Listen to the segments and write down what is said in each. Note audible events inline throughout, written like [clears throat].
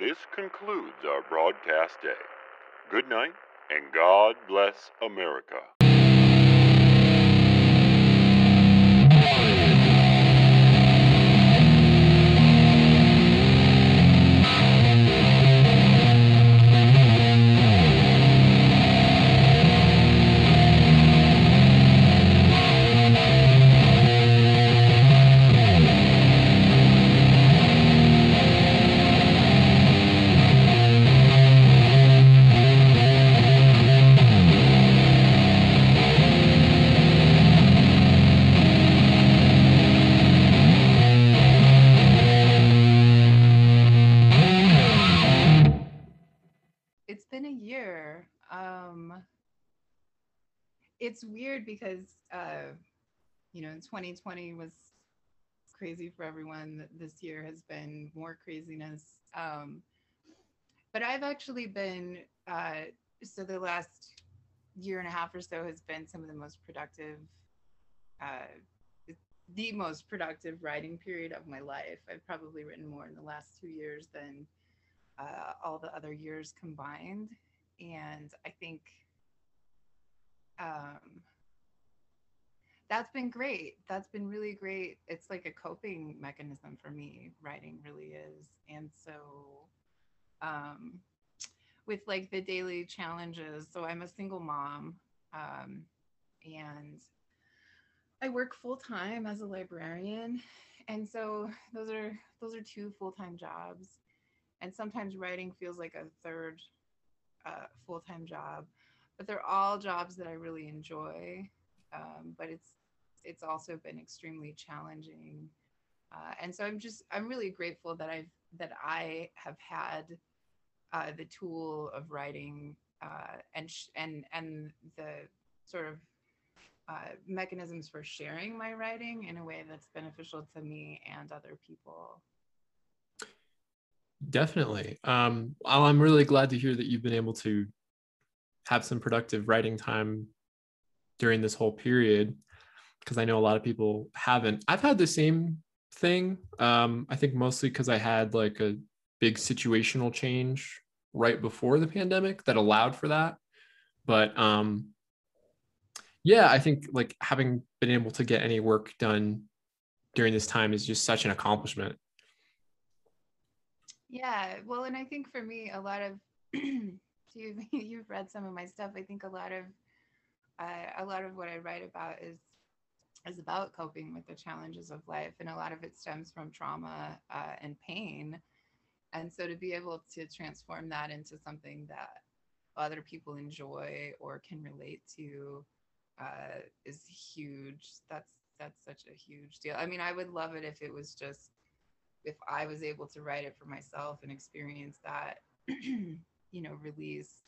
This concludes our broadcast day. Good night, and God bless America. Weird because uh, you know 2020 was crazy for everyone. This year has been more craziness. Um, but I've actually been uh, so the last year and a half or so has been some of the most productive, uh, the most productive writing period of my life. I've probably written more in the last two years than uh, all the other years combined. And I think um, that's been great. That's been really great. It's like a coping mechanism for me. Writing really is. And so, um, with like the daily challenges, so I'm a single mom, um, and I work full time as a librarian, and so those are those are two full time jobs, and sometimes writing feels like a third uh, full time job, but they're all jobs that I really enjoy. Um, but it's it's also been extremely challenging, uh, and so I'm just I'm really grateful that I've that I have had uh, the tool of writing uh, and sh- and and the sort of uh, mechanisms for sharing my writing in a way that's beneficial to me and other people. Definitely. Um, I'm really glad to hear that you've been able to have some productive writing time during this whole period because I know a lot of people haven't. I've had the same thing. Um, I think mostly because I had like a big situational change right before the pandemic that allowed for that. But um, yeah, I think like having been able to get any work done during this time is just such an accomplishment. Yeah, well, and I think for me, a lot of [clears throat] you've [laughs] you've read some of my stuff. I think a lot of uh, a lot of what I write about is is about coping with the challenges of life, and a lot of it stems from trauma uh, and pain. And so to be able to transform that into something that other people enjoy or can relate to uh, is huge. That's that's such a huge deal. I mean, I would love it if it was just if I was able to write it for myself and experience that, [clears throat] you know, release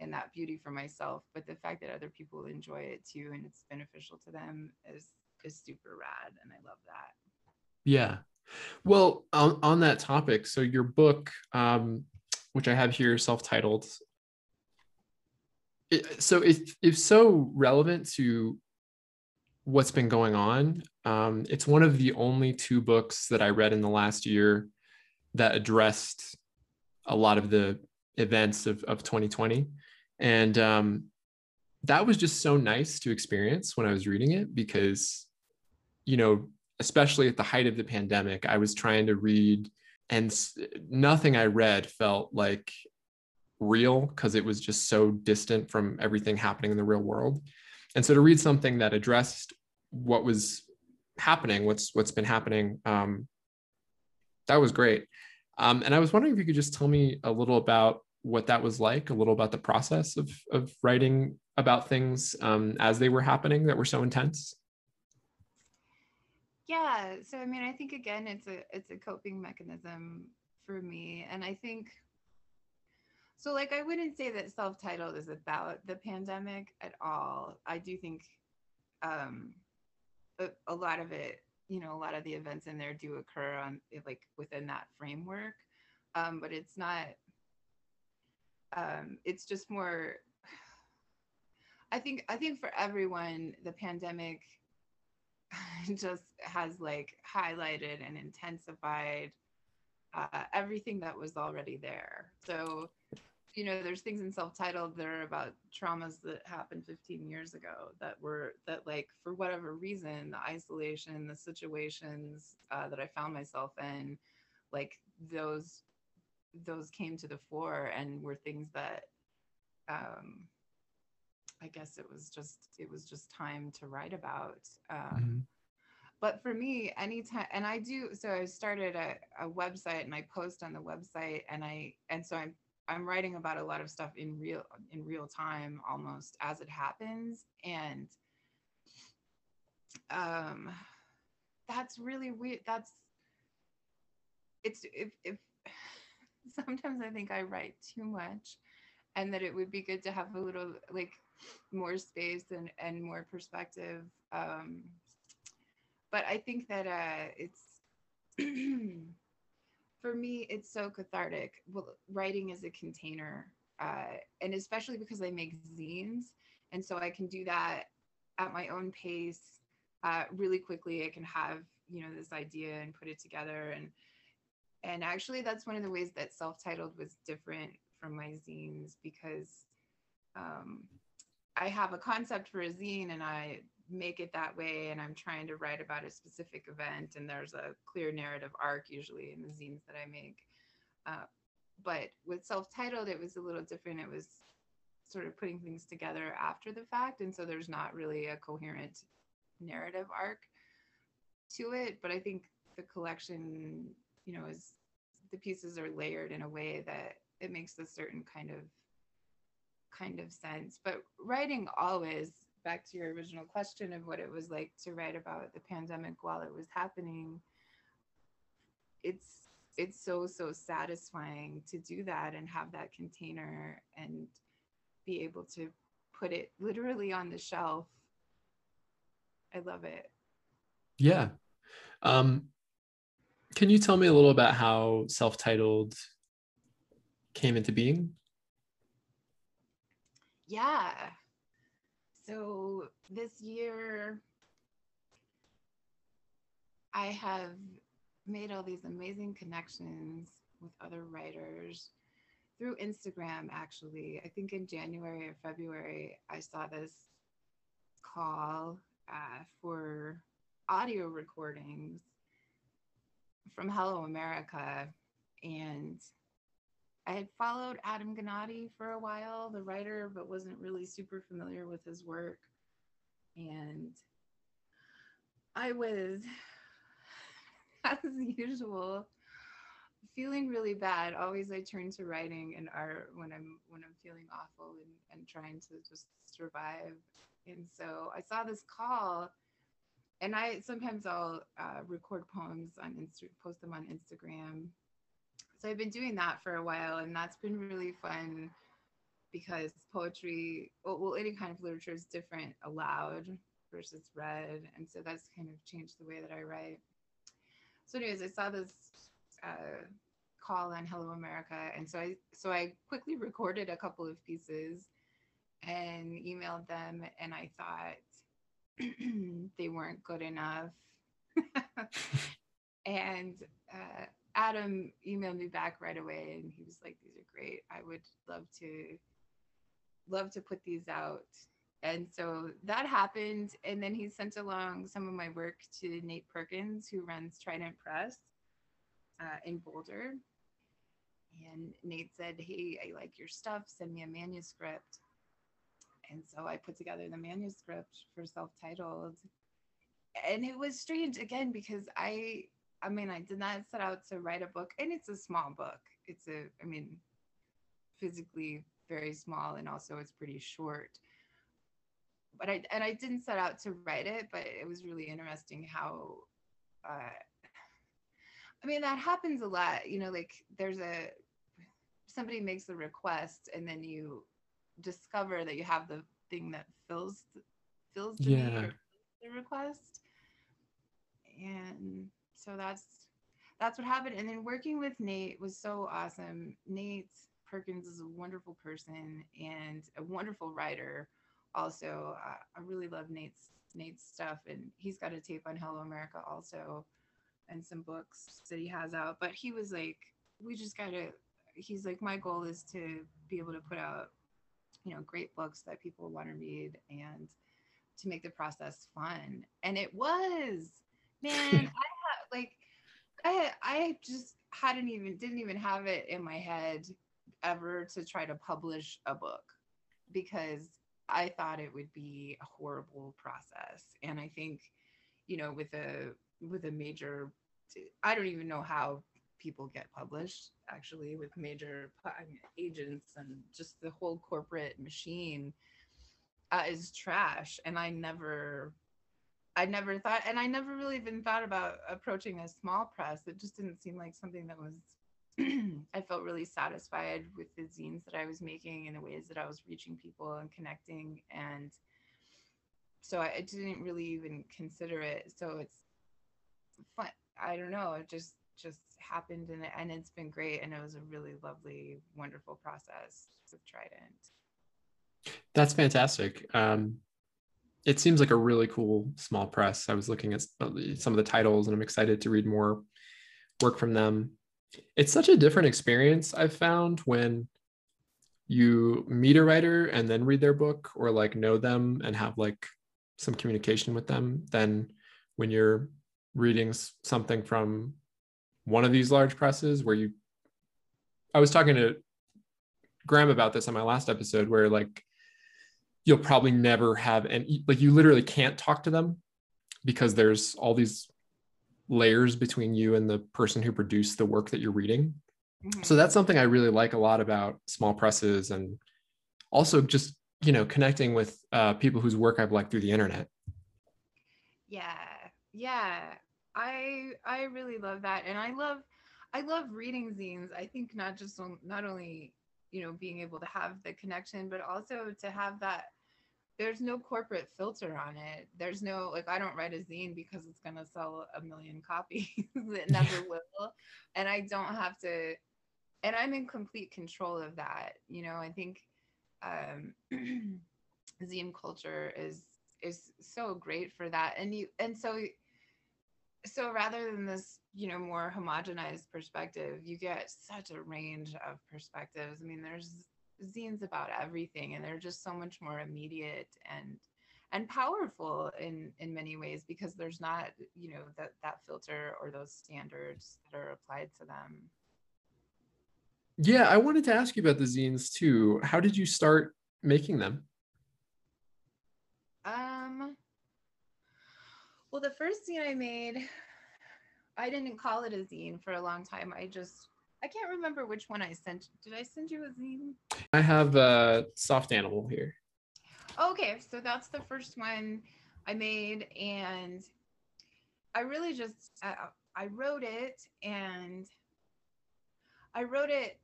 and that beauty for myself. But the fact that other people enjoy it too and it's beneficial to them is is super rad, and I love that. Yeah. Well, on, on that topic, so your book, um, which I have here, self-titled, it, so if if so relevant to what's been going on. Um, it's one of the only two books that I read in the last year that addressed a lot of the events of, of 2020. And um, that was just so nice to experience when I was reading it because, you know, especially at the height of the pandemic, I was trying to read and nothing I read felt like real because it was just so distant from everything happening in the real world. And so to read something that addressed what was happening, what's what's been happening, um, that was great. Um, and I was wondering if you could just tell me a little about what that was like, a little about the process of of writing about things um, as they were happening that were so intense. Yeah, so I mean, I think again, it's a it's a coping mechanism for me, and I think so. Like, I wouldn't say that self-titled is about the pandemic at all. I do think um, a, a lot of it, you know, a lot of the events in there do occur on like within that framework, um, but it's not. Um, it's just more. [sighs] I think I think for everyone, the pandemic [laughs] just has like highlighted and intensified uh, everything that was already there. So, you know, there's things in self-titled that are about traumas that happened 15 years ago that were that like for whatever reason, the isolation, the situations uh, that I found myself in, like those those came to the fore and were things that um I guess it was just it was just time to write about. Um, Mhm. But for me, anytime, and I do. So I started a, a website, and I post on the website, and I and so I'm I'm writing about a lot of stuff in real in real time, almost as it happens, and um, that's really weird. That's it's if if [laughs] sometimes I think I write too much and that it would be good to have a little like more space and and more perspective um but i think that uh it's [clears throat] for me it's so cathartic. Well writing is a container uh and especially because i make zines and so i can do that at my own pace uh really quickly. I can have you know this idea and put it together and and actually that's one of the ways that self-titled was different from my zines because um, i have a concept for a zine and i make it that way and i'm trying to write about a specific event and there's a clear narrative arc usually in the zines that i make. Uh, but with self-titled it was a little different. It was sort of putting things together after the fact. And so there's not really a coherent narrative arc to it. But i think the collection you know is the pieces are layered in a way that it makes a certain kind of kind of sense. But writing always back to your original question of what it was like to write about the pandemic while it was happening it's it's so so satisfying to do that and have that container and be able to put it literally on the shelf. I love it. Yeah. Um, can you tell me a little about how self-titled came into being? Yeah. So this year, I have made all these amazing connections with other writers through Instagram, actually. I think in January or February, I saw this call uh, for audio recordings from Hello America. And I had followed Adam Gnade for a while, the writer, but wasn't really super familiar with his work. And I was, [laughs] as usual, feeling really bad. Always I turn to writing and art when I'm when I'm feeling awful and, and trying to just survive. And so I saw this call and I sometimes I'll uh, record poems on Insta, post them on Instagram so I've been doing that for a while, and that's been really fun because poetry, well, well, any kind of literature is different aloud versus read, and so that's kind of changed the way that I write. So, anyways, I saw this uh, call on Hello America, and so I so I quickly recorded a couple of pieces and emailed them, and I thought [clears throat] they weren't good enough. [laughs] and uh, Adam emailed me back right away and he was like, These are great. I would love to love to put these out. And so that happened. And then he sent along some of my work to Nate Perkins, who runs Trident Press uh, in Boulder. And Nate said, Hey, I like your stuff. Send me a manuscript. And so I put together the manuscript for self titled. And it was strange again because I I mean, I did not set out to write a book, and it's a small book. It's a, I mean, physically very small, and also it's pretty short. But I and I didn't set out to write it, but it was really interesting how. Uh, I mean, that happens a lot. You know, like there's a somebody makes a request, and then you discover that you have the thing that fills fills the Yeah. need or the request, and so that's that's what happened and then working with nate was so awesome nate perkins is a wonderful person and a wonderful writer also uh, i really love nate's nate's stuff and he's got a tape on hello america also and some books that he has out. But he was like, we just gotta. He's like, my goal is to be able to put out, you know, great books that people want to read and to make the process fun. And it was, man. [laughs] I had like, I I just hadn't even didn't even have it in my head ever to try to publish a book because I thought it would be a horrible process. And I think, you know, with a with a major I don't even know how people get published actually with major agents and just the whole corporate machine uh, is trash and I never I never thought and I never really even thought about approaching a small press it just didn't seem like something that was [clears throat] I felt really satisfied with the zines that I was making and the ways that I was reaching people and connecting. And so I didn't really even consider it. So it's fun. I don't know. It just just happened and, and it's been great. And it was a really lovely, wonderful process with Trident. That's fantastic. Um, it seems like a really cool small press. I was looking at some of the titles and I'm excited to read more work from them it's such a different experience I've found when you meet a writer and then read their book or like know them and have like some communication with them than when you're reading something from one of these large presses where you I was talking to Graham about this on my last episode where like you'll probably never have and like you literally can't talk to them because there's all these layers between you and the person who produced the work that you're reading. Mm-hmm. So that's something I really like a lot about small presses and also just, you know, connecting with uh, people whose work I've liked through the internet. Yeah. Yeah. I I really love that. And I love I love reading zines. I think not just on, not only, you know, being able to have the connection, but also to have that there's no corporate filter on it. There's no like I don't write a zine because it's gonna sell a million copies. [laughs] it never will. And I don't have to and I'm in complete control of that. You know, I think um [clears throat] zine culture is is so great for that. And you and so so rather than this, you know, more homogenized perspective, you get such a range of perspectives. I mean, there's zines about everything and they're just so much more immediate and and powerful in in many ways because there's not you know that that filter or those standards that are applied to them. Yeah i wanted to ask you about the zines too. How did you start making them? Um well the first zine i made [sighs] i didn't call it a zine for a long time i just I can't remember which one I sent. Did I send you a zine? I have a soft animal here. Okay, so that's the first one I made, and I really just uh, I wrote it, and I wrote it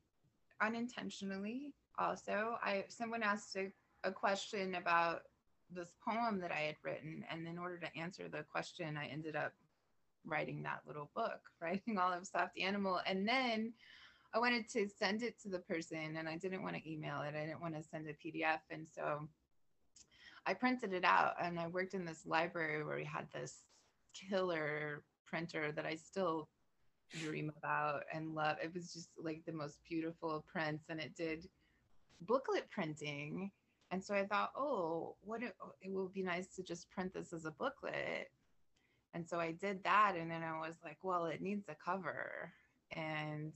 unintentionally. Also, I someone asked a, a question about this poem that I had written, and in order to answer the question, I ended up writing that little book, [laughs] writing all of Soft Animal. And then I wanted to send it to the person and I didn't want to email it. I didn't want to send a PDF. And so I printed it out and I worked in this library where we had this killer printer that I still dream about and love. It was just like the most beautiful prints and it did booklet printing. And so I thought, oh, what it, it would be nice to just print this as a booklet and so I did that. And then I was like, well, it needs a cover. And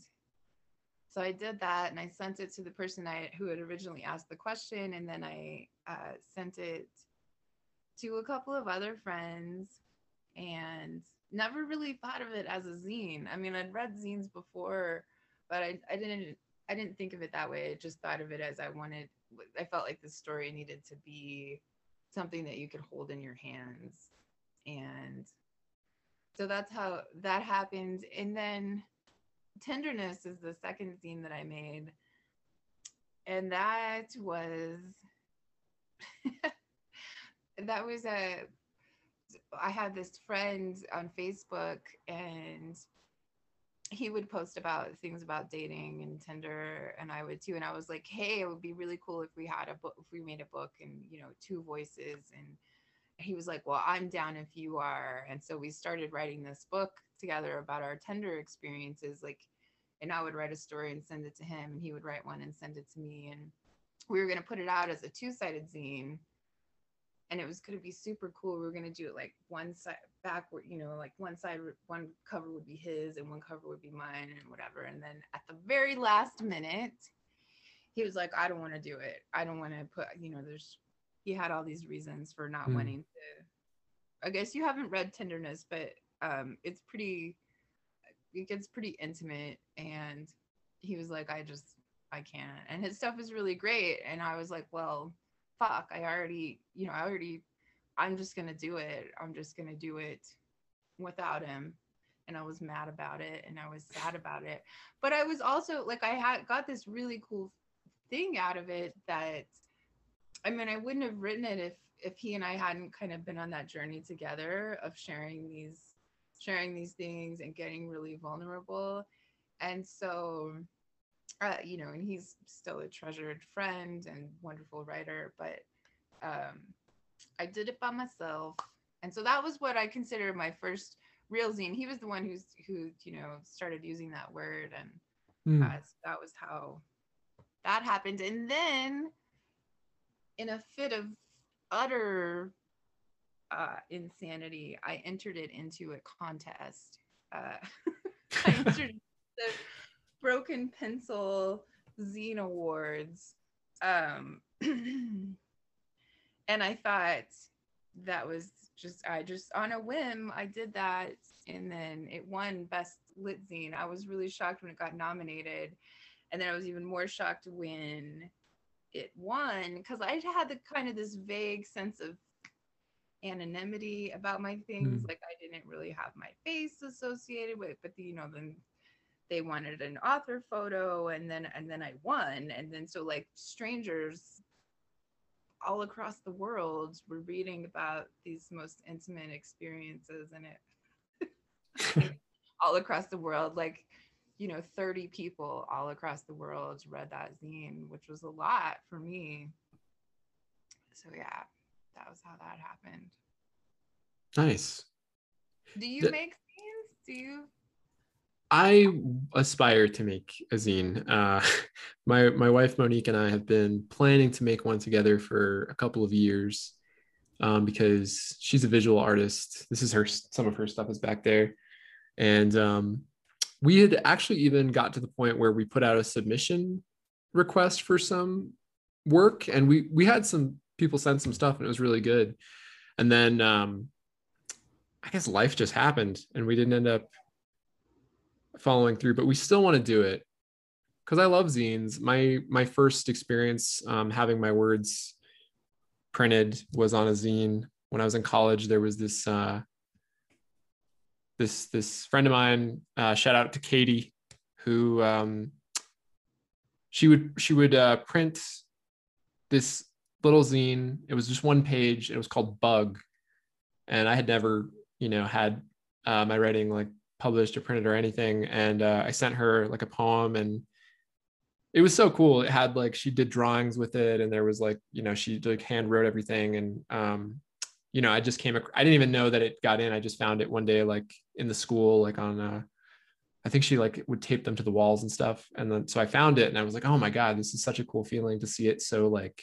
so I did that and I sent it to the person I who had originally asked the question. And then I uh, sent it to a couple of other friends and never really thought of it as a zine. I mean, I'd read zines before, but I, I didn't I didn't think of it that way. I just thought of it as I wanted I felt like the story needed to be something that you could hold in your hands. And so that's how that happened and then tenderness is the second zine that i made and that was [laughs] that was a i had this friend on facebook and he would post about things about dating and Tinder, and I would too. And I was like, "Hey, it would be really cool if we had a book, if we made a book, and you know, two voices, and he was like, Well, I'm down if you are. And so we started writing this book together about our Tinder experiences. Like, and I would write a story and send it to him, and he would write one and send it to me. And we were going to put it out as a two sided zine. And it was going to be super cool. We were going to do it like one side backward, you know, like one side, one cover would be his and one cover would be mine and whatever. And then at the very last minute, he was like, I don't want to do it. I don't want to put, you know, there's, he had all these reasons for not Hmm. wanting to. I guess you haven't read Tenderness, but um, it's pretty, it gets pretty intimate. And he was like, I just, I can't. And his stuff is really great. And I was like, well, fuck, I already, you know, I already, I'm just going to do it. I'm just going to do it without him. And I was mad about it and I was sad [laughs] about it. But I was also like, I had got this really cool thing out of it that, I mean, I wouldn't have written it if, if he and I hadn't kind of been on that journey together of sharing these, sharing these things and getting really vulnerable. And so, uh, you know, and he's still a treasured friend and wonderful writer, but um, I did it by myself. And so that was what I considered my first real zine. He was the one who's who, you know, started using that word and Hmm. uh, so that was how that happened. And then in a fit of utter uh, insanity, I entered it into a contest. Uh, [laughs] I [laughs] entered the Broken Pencil Zine Awards. Um, [clears throat] and I thought that was just, I just, on a whim, I did that. And then it won Best Lit Zine. I was really shocked when it got nominated. And then I was even more shocked when it won because I had the kind of this vague sense of anonymity about my things. Mm. Like I didn't really have my face associated with, but you know, then they wanted an author photo and then and then I won. And then so like strangers all across the world were reading about these most intimate experiences and it [laughs] all across the world like you know 30 people all across the world read that zine which was a lot for me. So yeah that was how that happened. Nice. do you make zines? Do you I aspire to make a zine. Uh, [laughs] my my wife Monique and I have been planning to make one together for a couple of years um, because she's a visual artist. This is her some of her stuff is back there, and um, we had actually even got to the point where we put out a submission request for some work, and we we had some people send some stuff, and it was really good. And then um, I guess life just happened, and we didn't end up following through, but we still want to do it because I love zines. My my first experience um, having my words printed was on a zine when I was in college. There was this uh, this this friend of mine. Uh, shout out to Katie, who um, she would she would uh, print this little zine. It was just one page. It was called Bug, and I had never you know had uh, my writing like published or printed or anything. And uh, i sent her like a poem and it was so cool. It had like she did drawings with it and there was like you know she like hand wrote everything and um you know i just came ac- i didn't even know that it got in. I just found it one day like in the school like on uh i think she like would tape them to the walls and stuff. And then so i found it and i was like oh my god this is such a cool feeling to see it so like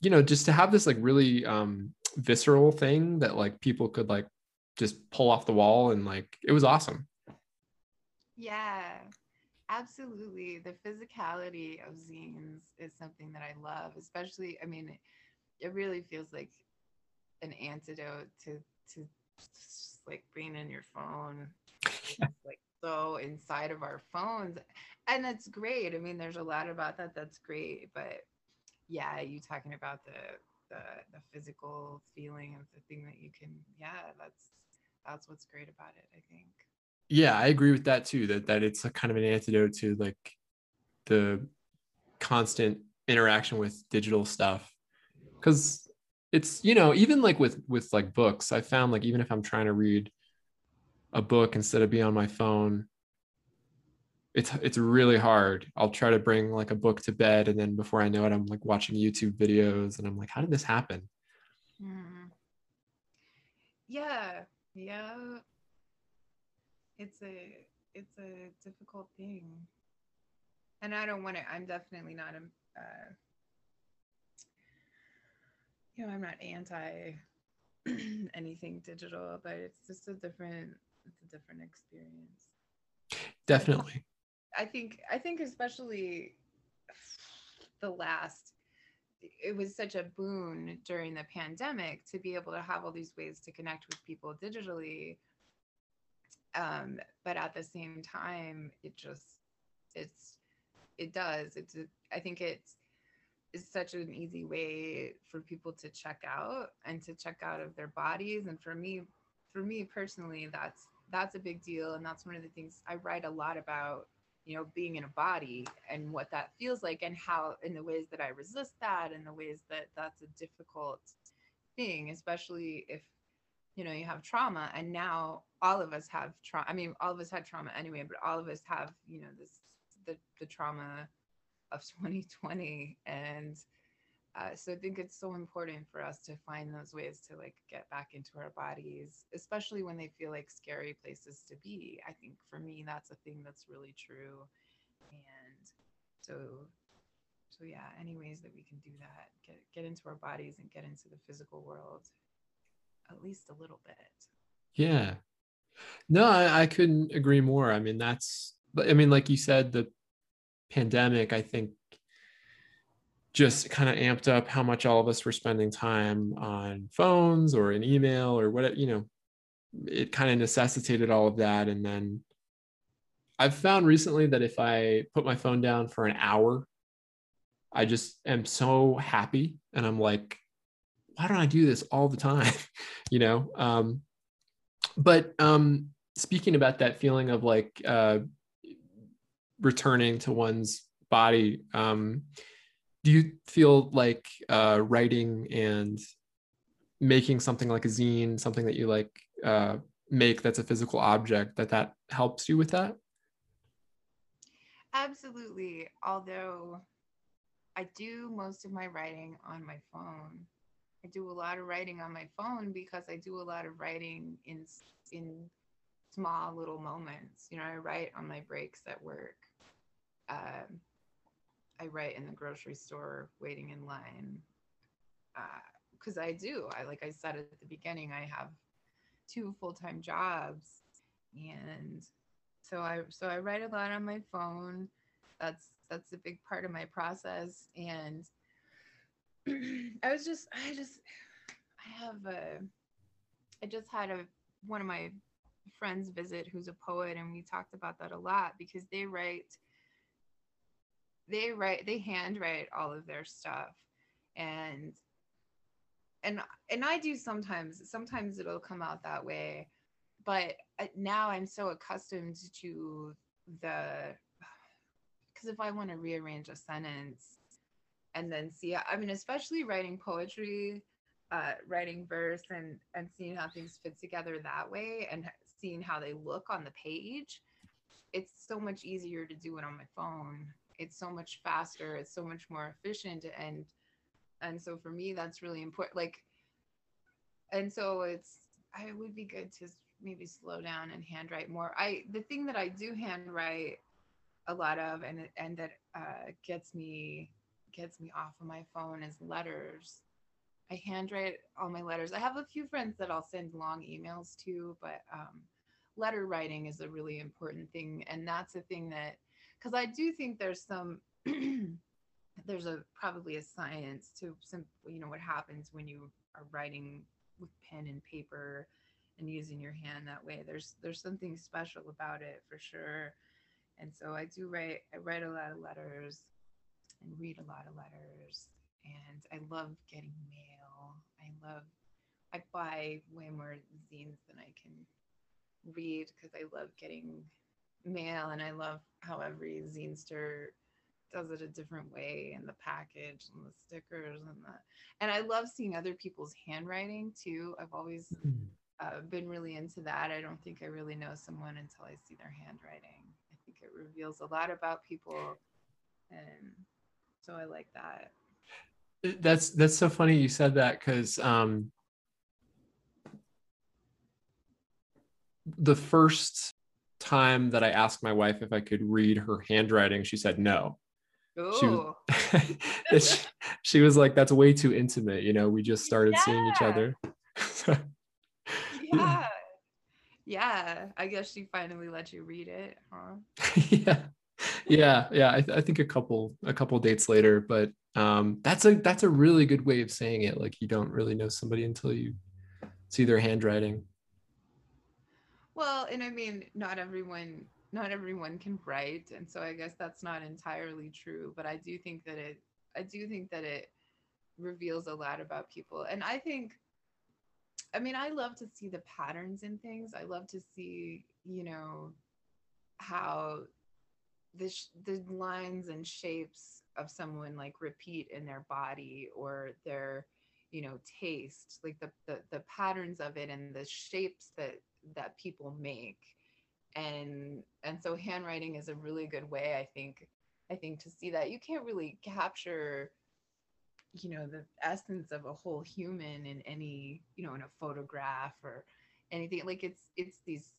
you know just to have this like really um visceral thing that like people could like just pull off the wall and like it was awesome Yeah, absolutely. The physicality of zines is something that I love, especially, I mean, it, really feels like an antidote to, to like being in your phone, It's, like so inside of our phones. And that's great. I mean, there's a lot about that that's great, but yeah, you talking about the, the, the physical feeling of the thing that you can, yeah, that's, that's what's great about it, I think. yeah i agree with that too that that it's a kind of an antidote to like the constant interaction with digital stuff because it's you know even like with with like books i found like even if i'm trying to read a book instead of being on my phone it's it's really hard i'll try to bring like a book to bed and then before i know it i'm like watching youtube videos and i'm like how did this happen Mhm. Yeah, yeah. it's a it's a difficult thing. And i don't want to i'm definitely not a uh, you know i'm not anti [clears throat] anything digital but it's just a different it's a different experience. Definitely. I think i think especially the last it was such a boon during the pandemic to be able to have all these ways to connect with people digitally. Um, but at the same time it just it's it does. It's i think it's is such an easy way for people to check out and to check out of their bodies. And for me for me personally that's that's a big deal. And that's one of the things i write a lot about you know being in a body and what that feels like and how in the ways that i resist that and the ways that that's a difficult thing especially if you know you have trauma and now all of us have trauma i mean all of us had trauma anyway but all of us have you know this the, the trauma of [laughs] 2020 and uh, so i think it's so important for us to find those ways to like get back into our bodies especially when they feel like scary places to be. I think for me that's a thing that's really true. And so so yeah any ways that we can do that get get into our bodies and get into the physical world at least a little bit. Yeah. No I, I couldn't agree more. I mean that's i mean like you said the pandemic, I think just kind of amped up how much all of us were spending time on phones or in email or whatever, you know, it kind of necessitated all of that. And then I've found recently that if I put my phone down for an hour, I just am so happy. And I'm like, why don't I do this all the time? [laughs] you know? Um, but um, speaking about that feeling of like uh, returning to one's body um, do you feel like uh, writing and making something like a zine something that you like uh, make that's a physical object that that helps you with that? Absolutely. Although i do most of my writing on my phone. I do a lot of writing on my phone because i do a lot of writing in in small little moments. You know i write on my breaks at work. Um, I write in the grocery store waiting in line because uh, I do. I like I said at the beginning, I have two full time jobs, and so I so I write a lot on my phone. That's that's a big part of my process, and [clears throat] I was just I just I have a I just had a one of my friends visit who's a poet, and we talked about that a lot because they write they write they handwrite all of their stuff. And and and I do sometimes sometimes it'll come out that way. But uh, now I'm so accustomed to the because if I want to rearrange a sentence and then see I mean especially writing poetry uh, writing verse and and seeing how things fit together that way and seeing how they look on the page it's so much easier to do it on my phone it's so much faster it's so much more efficient and and so for me that's really important like and so it's i would be good to maybe slow down and handwrite more. I the thing that i do handwrite a lot of and and that uh, gets me gets me off of my phone is letters. I handwrite all my letters. I have a few friends that i'll send long emails to but um, letter writing is a really important thing and that's a thing that because I do think there's some [clears throat] there's a probably a science to some you know what happens when you are writing with pen and paper and using your hand that way. There's there's something special about it for sure. And so i do write i write a lot of letters and read a lot of letters. And i love getting mail. I love i buy way more zines than i can read because i love getting mail and I love how every zinester does it a different way and the package and the stickers and the and I love seeing other people's handwriting too. I've always mm-hmm. uh, been really into that. I don't think I really know someone until I see their handwriting. I think it reveals a lot about people and so I like that. That's that's so funny you said that because um the first time that I asked my wife if I could read her handwriting, she said no. She was, she, [laughs] she was like, "That's way too intimate." You know, we just started seeing each Yeah. other. yeah. Yeah. I guess she finally let you read it, huh? [laughs] yeah yeah yeah I, th- I think a couple a couple dates later but um that's a that's a really good way of saying it like you don't really know somebody until you see their handwriting Well, and I mean, not everyone not everyone can write, and so I guess that's not entirely true, but I do think that it I do think that it reveals a lot about people. And I think I mean, I love to see the patterns in things. I love to see, you know, how the sh- the lines and shapes of someone like repeat in their body or their you know taste like the, the the patterns of it and the shapes that that people make. And and so handwriting is a really good way i think i think to see that. You can't really capture you know the essence of a whole human in any you know in a photograph or anything. Like it's it's these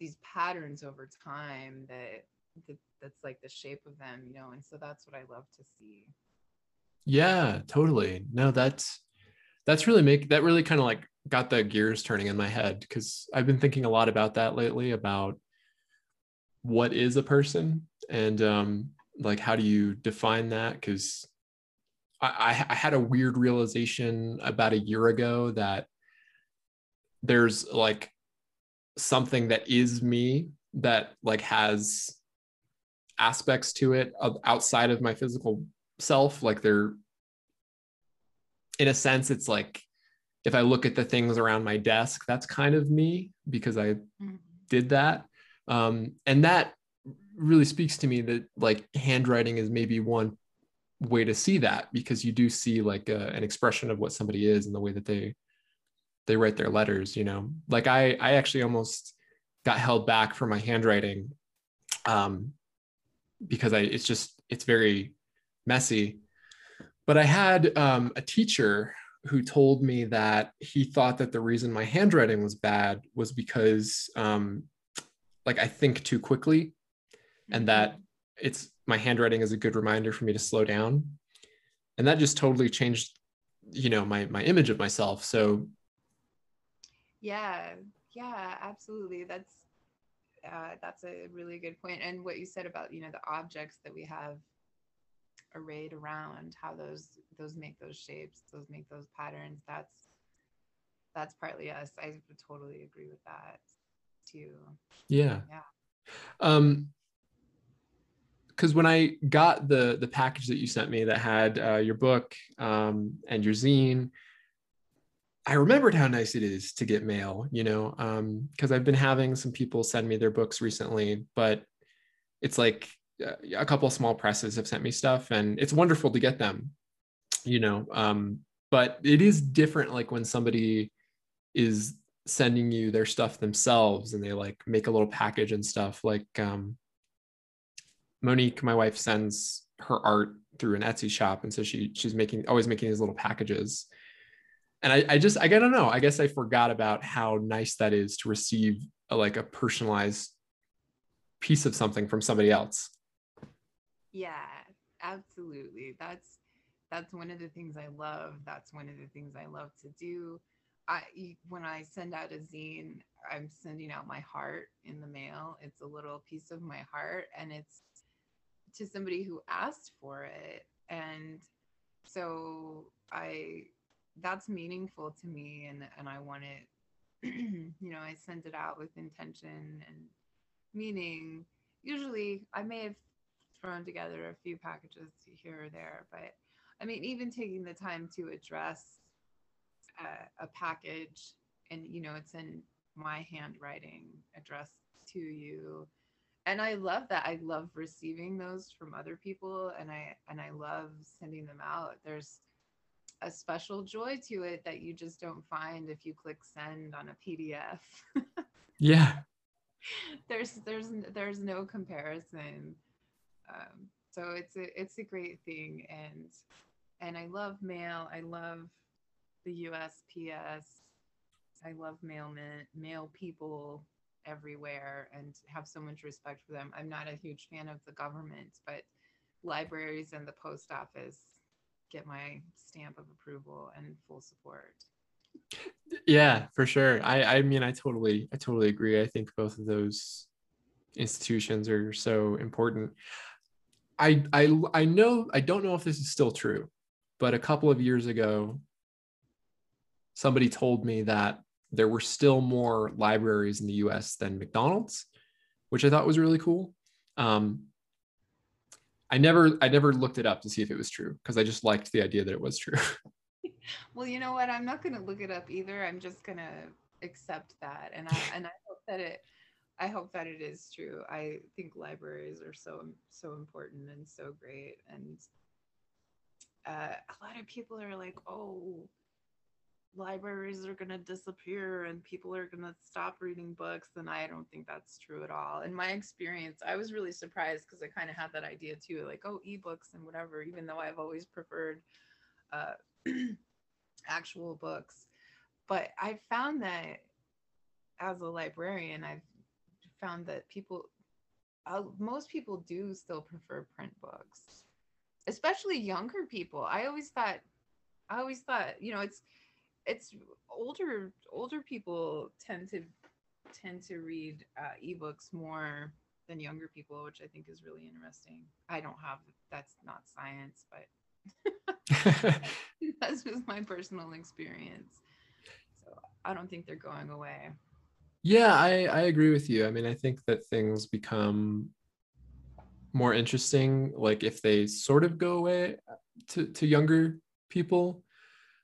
these patterns over time that, that that's like the shape of them you know and so that's what i love to see. Yeah totally. No that's that's really make that really kind of like got the gears turning in my head because i've been thinking a lot about that lately about what is a person and um like how do you define that? Because I, I had a weird realization about a year ago that there's like something that is me that like has aspects to it outside of my physical self like they're in a sense it's like if i look at the things around my desk that's kind of me because i did that. Um, and that really speaks to me that like handwriting is maybe one way to see that because you do see like a, an expression of what somebody is and the way that they they write their letters you know? Like i i actually almost got held back for my handwriting um because i it's just it's very messy but i had um, a teacher who told me that he thought that the reason my handwriting was bad was because um like i think too quickly and that it's my handwriting is a good reminder for me to slow down. And that just totally changed you know my my image of myself. So yeah. Yeah absolutely. That's uh, that's a really good point. And what you said about you know the objects that we have arrayed around how those those make those shapes those make those patterns that's that's partly us. I totally agree with that too. Yeah. Yeah. um because when i got the the package that you sent me that had uh, your book um and your zine i remembered how nice it is to get mail you know um because i've been having some people send me their books recently but it's like a couple of small presses have sent me stuff and it's wonderful to get them you know um but it is different like when somebody is sending you their stuff themselves and they like make a little package and stuff like um monique my wife sends her art through an etsy shop and so she she's making always making these little packages. And i, I just i don't know i guess i forgot about how nice that is to receive a, like a personalized piece of something from somebody else yeah absolutely. That's that's one of the things i love. That's one of the things i love to do. I when i send out a zine i'm sending out my heart in the mail. It's a little piece of my heart and it's to somebody who asked for it. And so i that's meaningful to me and and i want it [clears throat] you know i send it out with intention and meaning. Usually i may have thrown together a few packages here or there but i mean even taking the time to address a, a package and you know it's in my handwriting addressed to you. And i love that. I love receiving those from other people and i and i love sending them out. There's a special joy to it that you just don't find if you click send on a pdf [laughs] yeah. There's there's there's no comparison um, so it's a it's a great thing and and i love mail i love the usps i love mailmen mail people everywhere and have so much respect for them. I'm not a huge fan of the government, but libraries and the post office get my stamp of approval and full support. Yeah, for sure. I I mean I totally I totally agree. I think both of those institutions are so important. I I I know I don't know if this is still true, but a couple of years ago somebody told me that there were still more libraries in the US than McDonald's, which I thought was really cool. Um, I never I never looked it up to see if it was true because I just liked the idea that it was true. [laughs] well, you know what? I'm not going to look it up either. I'm just going to accept that and I and I hope that it I hope that it is true. I think libraries are so so important and so great. And uh, a lot of people are like, "Oh, libraries are to disappear and people are to stop reading books. And i don't think that's true at all. In my experience i was really surprised because i kind of had that idea too like oh ebooks and whatever even though i've always preferred uh, [clears throat] actual books. But i found that as a librarian i've found that people uh, most people do still prefer print books especially younger people i always thought i always thought you know it's it's older older people tend to tend to read uh, ebooks more than younger people, which I think is really interesting. I don't have that's not science, but [laughs] [laughs] that's just my personal experience. So I don't think they're going away. Yeah, I, I agree with you. I mean, I think that things become more interesting, like if they sort of go away uh, to, to younger people.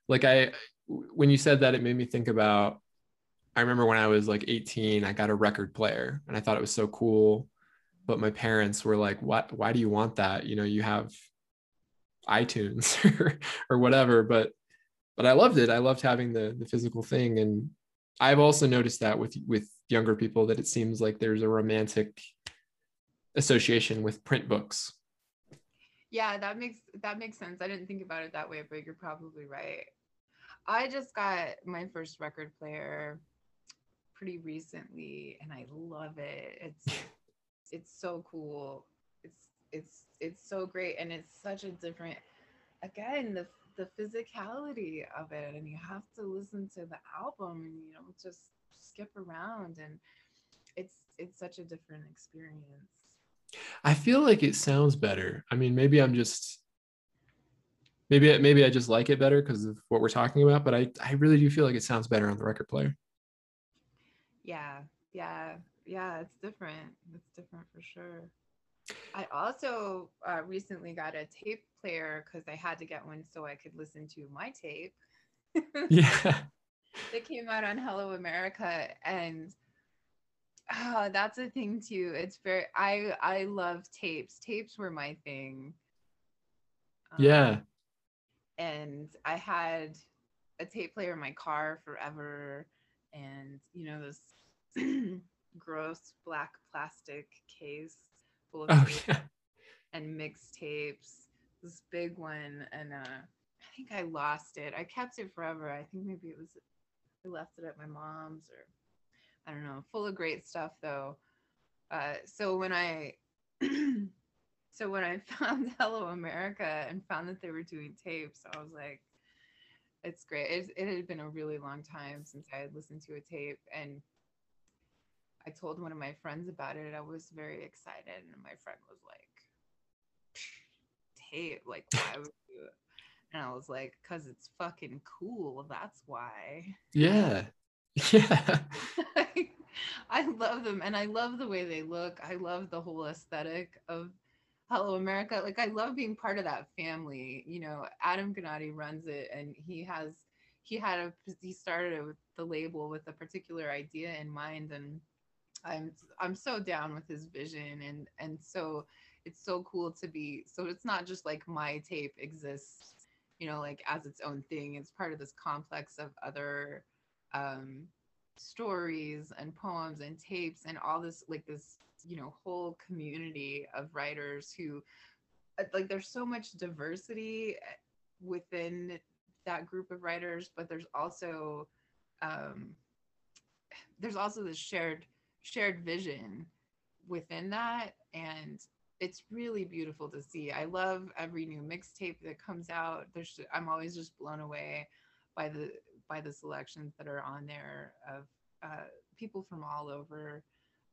Like I when you said that, it made me think about. I remember when I was like 18, I got a record player, and I thought it was so cool. But my parents were like, "What? Why do you want that? You know, you have iTunes [laughs] or, or whatever." But but I loved it. I loved having the the physical thing, and I've also noticed that with with younger people that it seems like there's a romantic association with print books. Yeah, that makes that makes sense. I didn't think about it that way, but you're probably right. I just got my first record player pretty recently and I love it. It's it's so cool. It's it's it's so great and it's such a different again the the physicality of it and you have to listen to the album and you know just skip around and it's it's such a different experience. I feel like it sounds better. I mean, maybe I'm just maybe maybe I just like it better because of what we're talking about, but I I really do feel like it sounds better on the record player. Yeah, yeah, yeah. It's different. It's different for sure. I also uh, recently got a tape player because I had to get one so I could listen to my tape. [laughs] yeah. [laughs] That came out on Hello America, and oh, that's a thing too. It's very I I love tapes. Tapes were my thing. Um, yeah and I had a tape player in my car forever, and you know this [clears throat] gross black plastic case full of oh, yeah. and mixtapes. This big one, and uh, I think I lost it. I kept it forever. I think maybe it was I left it at my mom's or I don't know. Full of great stuff though. Uh, so when I [clears throat] so when I [laughs] found Hello America and found that they were doing tapes, I was like, it's great. It, it had been a really long time since I had listened to a tape. And I told one of my friends about it. I was very excited. And my friend was like, tape? Like, [laughs] why would you? And I was like, because it's fucking cool. That's why. Yeah. [laughs] Yeah. [laughs] I love them and I love the way they look. I love the whole aesthetic of Hello America. Like I love being part of that family. You know, Adam Gnade runs it and he has he had a he started with the label with a particular idea in mind and I'm I'm so down with his vision and and so it's so cool to be so it's not just like my tape exists, you know, like as its own thing. It's part of this complex of other um stories and poems and tapes and all this like this you know whole community of writers who uh, like there's so much diversity eh, within that group of writers but there's also um there's also this shared shared vision within that and it's really beautiful to see. I love every new mixtape that comes out. There's I'm always just blown away by the by the selections that are on there of uh, people from all over,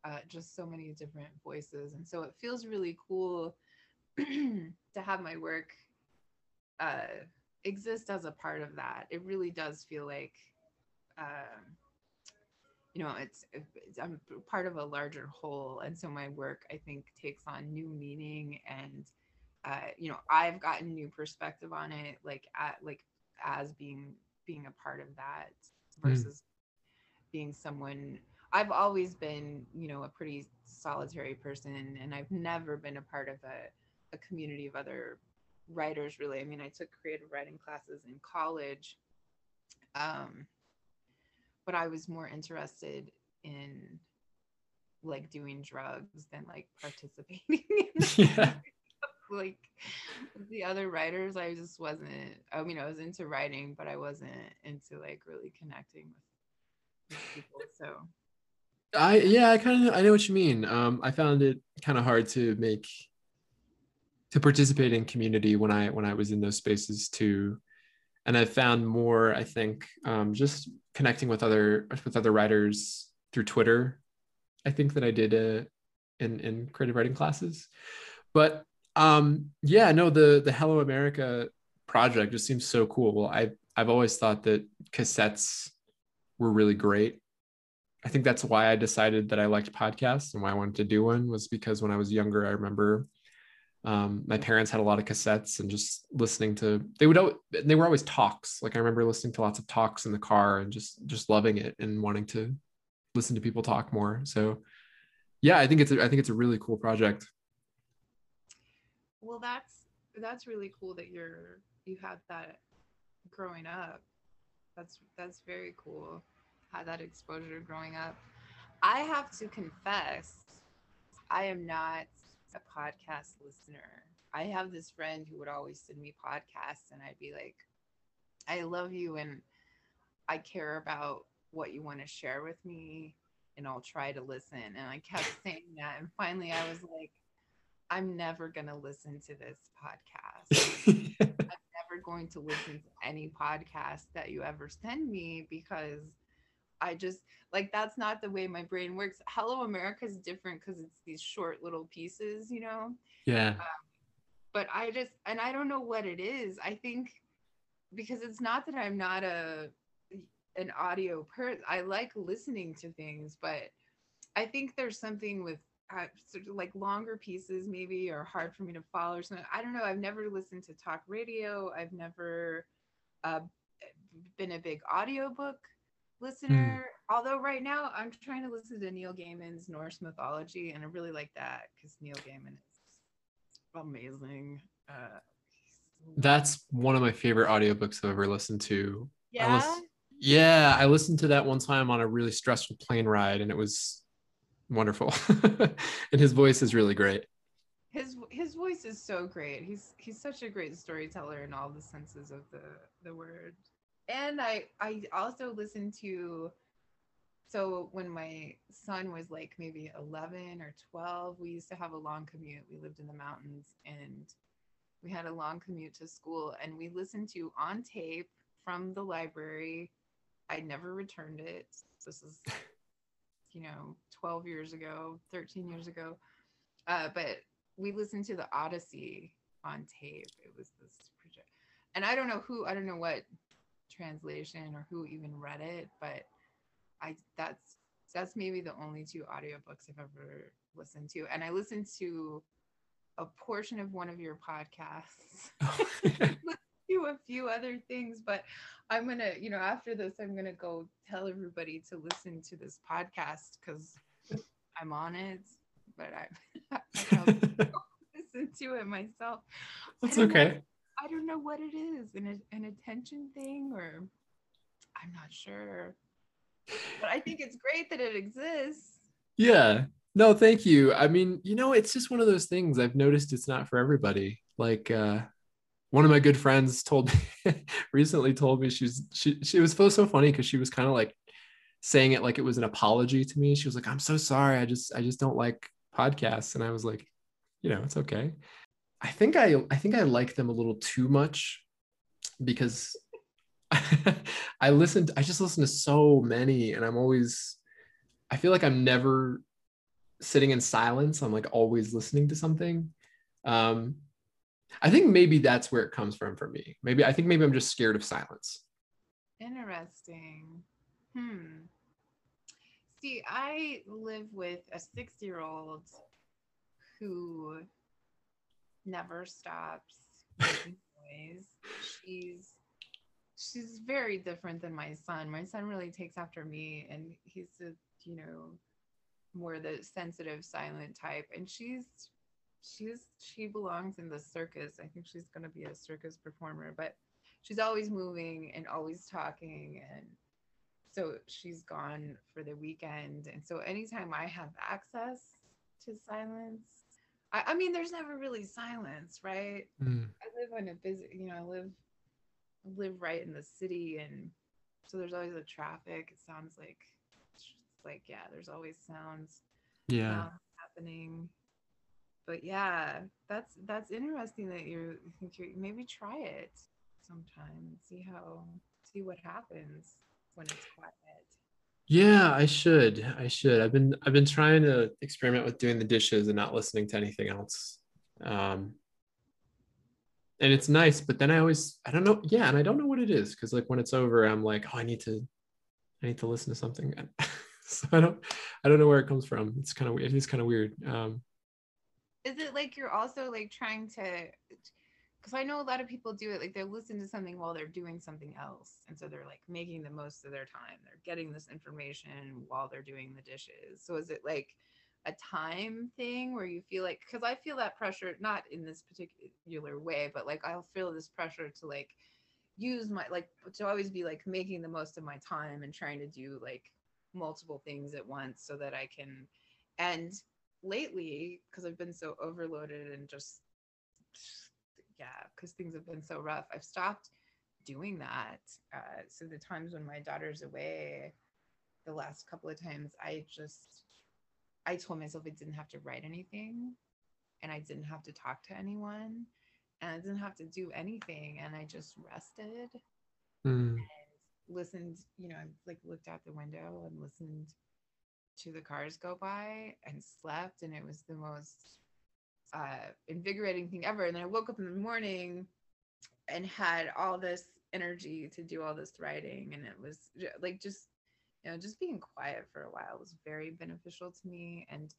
uh, just so many different voices, and so it feels really cool [clears throat] to have my work uh, exist as a part of that. It really does feel like. Um, you know it's, it's, i'm part of a larger whole and so my work i think takes on new meaning and uh, you know i've gotten new perspective on it like at like as being being a part of that hmm. versus mm. being someone i've always been you know a pretty solitary person and i've never been a part of a, a community of other writers really i mean i took creative writing classes in college um, but I was more interested in like doing drugs than like [laughs] participating [laughs] yeah. [laughs] like the other writers. I just wasn't i mean i was into writing but i wasn't into like really connecting with, with people so. I yeah i kind of i know what you mean. Um i found it kind of hard to make to participate in community when i when i was in those spaces too. And i found more i think um just connecting with other with other writers through Twitter. I think that I did uh, in in creative writing classes, but um, yeah, no, the the Hello America project just seems so cool. Well, I I've, I've always thought that cassettes were really great. I think that's why I decided that I liked podcasts and why I wanted to do one was because when I was younger, I remember um, my parents had a lot of cassettes and just listening to they would they were always talks. Like i remember listening to lots of talks in the car and just just loving it and wanting to listen to people talk more. So yeah i think it's a, i think it's a really cool project. Well that's that's really cool that you're you had that growing up. That's that's very cool. Had that exposure growing up. I have to confess i am not a podcast listener. I have this friend who would always send me podcasts, and I'd be like, I love you and I care about what you want to share with me, and I'll try to listen. And I kept [laughs] saying that. And finally, I was like, I'm never going to listen to this podcast. [laughs] I'm never going to listen to any podcast that you ever send me because I just like that's not the way my brain works. Hello America is different because it's these short little pieces, you know? Yeah. Um, but I just, and I don't know what it is. I think because it's not that I'm not a, an audio person. I like listening to things, but I think there's something with uh, sort of like longer pieces maybe or hard for me to follow or something. I don't know. I've never listened to talk radio. I've never uh, been a big audiobook listener. Mm. Although right now I'm trying to listen to Neil Gaiman's Norse mythology, and I really like that because Neil Gaiman is amazing. Uh, That's one of my favorite audiobooks I've ever listened to. Yeah. I yeah, I listened to that one time on a really stressful plane ride, and it was wonderful. [laughs] and his voice is really great. His his voice is so great. He's he's such a great storyteller in all the senses of the the word and I I also listened to so when my son was like maybe 11 or 12 we used to have a long commute. We lived in the mountains and we had a long commute to school. And we listened to on tape from the library. I never returned it. This is [laughs] you know 12 years ago 13 years ago. Uh, but we listened to the odyssey on tape. It was this project. And i don't know who i don't know what translation or who even read it, but I that's that's maybe the only two audiobooks I've ever listened to. And I listened to a portion of one of your podcasts. [laughs] [laughs] do a few other things, but I'm gonna, you know, after this, I'm gonna go tell everybody to listen to this podcast because I'm on it, but I, [laughs] I listen to it myself. That's okay. I don't know what it is, an, an attention thing, or I'm not sure. But I think it's great that it exists. Yeah. No, thank you. I mean, you know, it's just one of those things I've noticed it's not for everybody. Like, uh, one of my good friends told me [laughs] recently told me she's she she was so funny because she was kind of like saying it like it was an apology to me. She was like, "I'm so sorry. I just I just don't like podcasts." And I was like, "You know, it's okay." I think I I think I like them a little too much because [laughs] I listened I just listen to so many and I'm always I feel like I'm never sitting in silence. I'm like always listening to something. Um I think maybe that's where it comes from for me. Maybe I think maybe I'm just scared of silence. Interesting. Hmm. See, I live with a six year old who never stops. She's she's very different than my son. My son really takes after me and he's a, you know, more the sensitive silent type and she's she's she belongs in the circus. I think she's going to be a circus performer, but she's always moving and always talking and so she's gone for the weekend and so anytime i have access to silence i, I mean there's never really silence right Mm. i live on a busy you know i live live right in the city and so there's always a traffic it sounds like it's like yeah there's always sounds Yeah. um, happening but yeah that's that's interesting that you think you maybe try it sometime and see how see what happens when it's quiet Yeah, I should. I should. I've been I've been trying to experiment with doing the dishes and not listening to anything else. Um and it's nice, but then I always I don't know. Yeah, and I don't know what it is because like when it's over, I'm like, oh, I need to I need to listen to something. [laughs] so I don't I don't know where it comes from. It's kind of it is kind of weird. Um is it like you're also like trying to because i know a lot of people do it like they'll listen to something while they're doing something else and so they're like making the most of their time. They're getting this information while they're doing the dishes. So is it like a time thing where you feel like because i feel that pressure not in this particular way but like i'll feel this pressure to like use my like to always be like making the most of my time and trying to do like multiple things at once so that i can and lately because i've been so overloaded and just yeah because things have been so rough. I've stopped doing that uh, so the times when my daughter's away the last couple of times i just i told myself i didn't have to write anything and i didn't have to talk to anyone and i didn't have to do anything and i just rested mm, listened you know I, like looked out the window and listened to the cars go by and slept and it was the most uh, invigorating thing ever. And then i woke up in the morning and had all this energy to do all this writing. And it was like just you know just being quiet for a while was very beneficial to me. And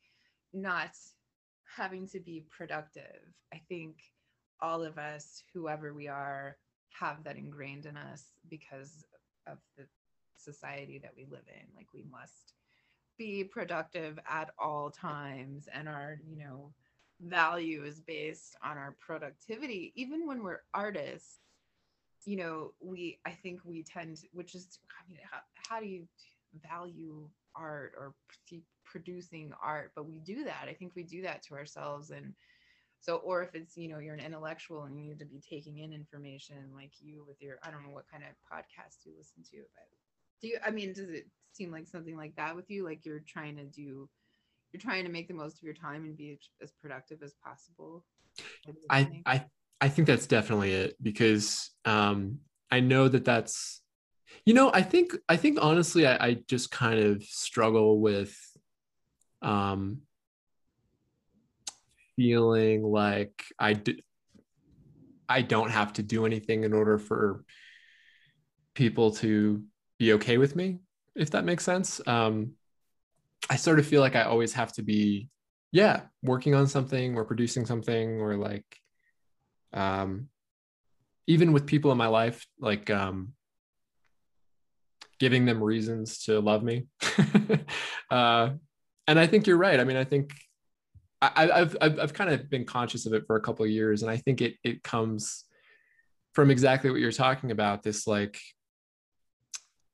not having to be productive. I think all of us whoever we are have that ingrained in us because of the society that we live in. Like we must be productive at all times. And our you know value is based on our productivity even when we're artists you know we i think we tend which is i mean how, how do you value art or producing art? But we do that. I think we do that to ourselves. And so or if it's you know you're an intellectual and you need to be taking in information like you with your i don't know what kind of podcast you listen to but do you i mean does it seem like something like that with you? Like you're trying to do you're trying to make the most of your time and be as productive as possible I? I I think that's definitely it because um I know that that's you know I think I think honestly I, I just kind of struggle with um feeling like I don't have to do anything in order for people to be okay with me if that makes sense um I sort of feel like I always have to be yeah working on something or producing something or like um even with people in my life like um giving them reasons to love me [laughs] uh and i think you're right i mean i think I, I've, I've I've kind of been conscious of it for a couple of years, and I think it it comes from exactly what you're talking about. This like,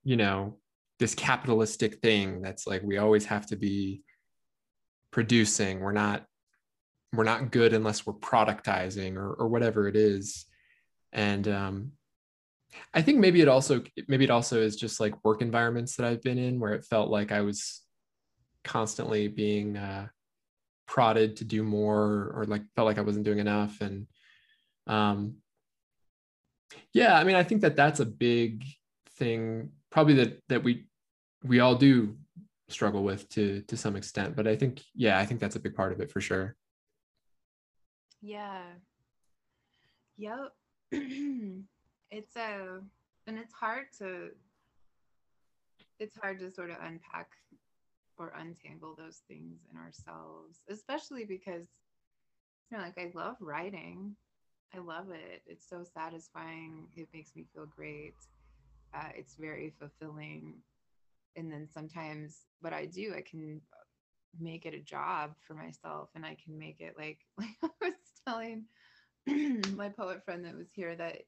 you know, this capitalistic thing that's like we always have to be producing. We're not we're not good unless we're productizing or or whatever it is. And um, I think maybe it also maybe it also is just like work environments that I've been in where it felt like I was constantly being uh, prodded to do more or like felt like I wasn't doing enough and um yeah I mean I think that that's a big thing probably that that we we all do struggle with to to some extent but I think yeah I think that's a big part of it for sure. Yeah. Yep [clears throat] it's a and it's hard to it's hard to sort of unpack or untangle those things in ourselves especially because you know like i love writing. I love it. It's so satisfying. It makes me feel great. Uh, it's very fulfilling and then sometimes what i do i can make it a job for myself and i can make it like [laughs] like i was telling [clears throat] my poet friend that was here that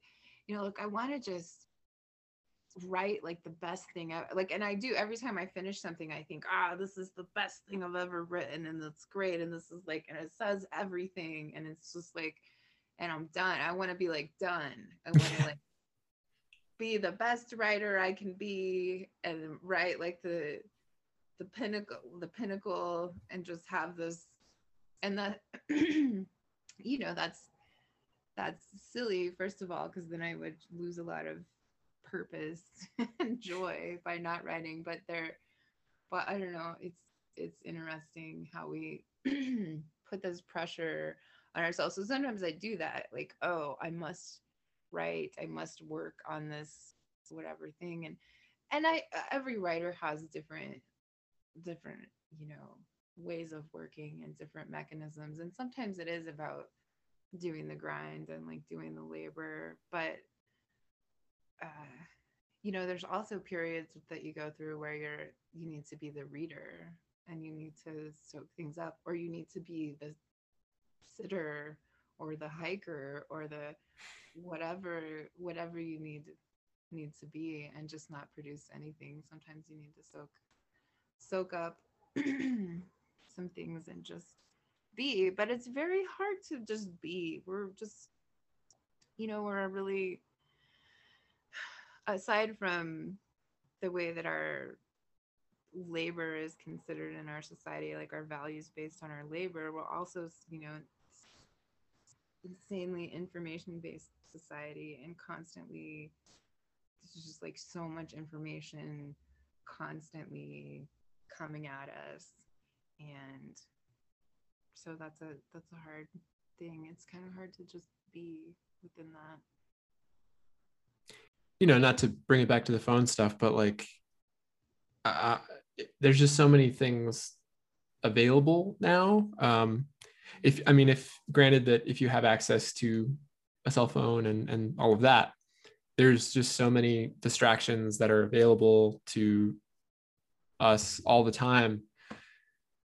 you know, look, I want to just write like the best thing I like and I do every time I finish something I think ah this is the best thing I've ever written and it's great and this is like and it says everything and it's just like and I'm done. I want to be like done. I want to [laughs] like be the best writer I can be and write like the the pinnacle the pinnacle and just have this and that [clears throat] you know that's that's silly first of all because then i would lose a lot of purpose [laughs] and joy by not writing but there but i don't know it's it's interesting how we [clears throat] put this pressure on ourselves. So sometimes i do that like oh i must write i must work on this whatever thing and and i every writer has different different you know ways of working and different mechanisms and sometimes it is about doing the grind and like doing the labor but uh you know there's also periods that you go through where you're you need to be the reader and you need to soak things up or you need to be the sitter or the hiker or the whatever whatever you need need to be and just not produce anything sometimes you need to soak soak up [clears throat] some things and just be, but it's very hard to just be. We're just, you know, we're really, [sighs] aside from the way that our labor is considered in our society, like our values based on our labor, we're also, you know, insanely information based society and constantly there's just like so much information constantly coming at us. And so that's a that's a hard thing. It's kind of hard to just be within that. You know not to bring it back to the phone stuff but like uh, there's just so many things available now. Um if i mean if granted that if you have access to a cell phone and and all of that there's just so many distractions that are available to us all the time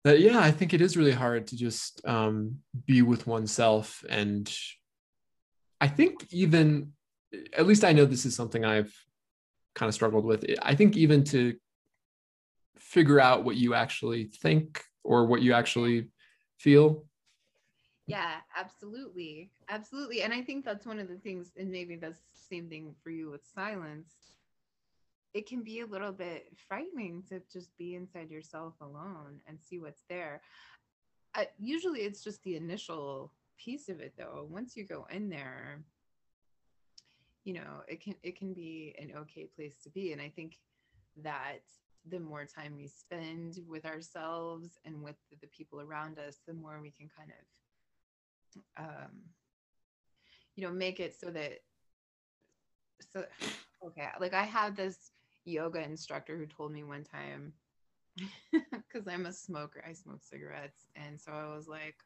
that yeah i think it is really hard to just um, be with oneself. And i think even at least i know this is something i've kind of struggled with. I think even to figure out what you actually think or what you actually feel yeah absolutely absolutely and i think that's one of the things and maybe that's the same thing for you with silence it can be a little bit frightening to just be inside yourself alone and see what's there. Uh, usually it's just the initial piece of it though. Once you go in there, you know, it can it can be an okay place to be and I think that the more time we spend with ourselves and with the people around us, the more we can kind of um you know, make it so that so okay, like I have this yoga instructor who told me one time [laughs] because I'm a smoker, I smoke cigarettes. And so I was like,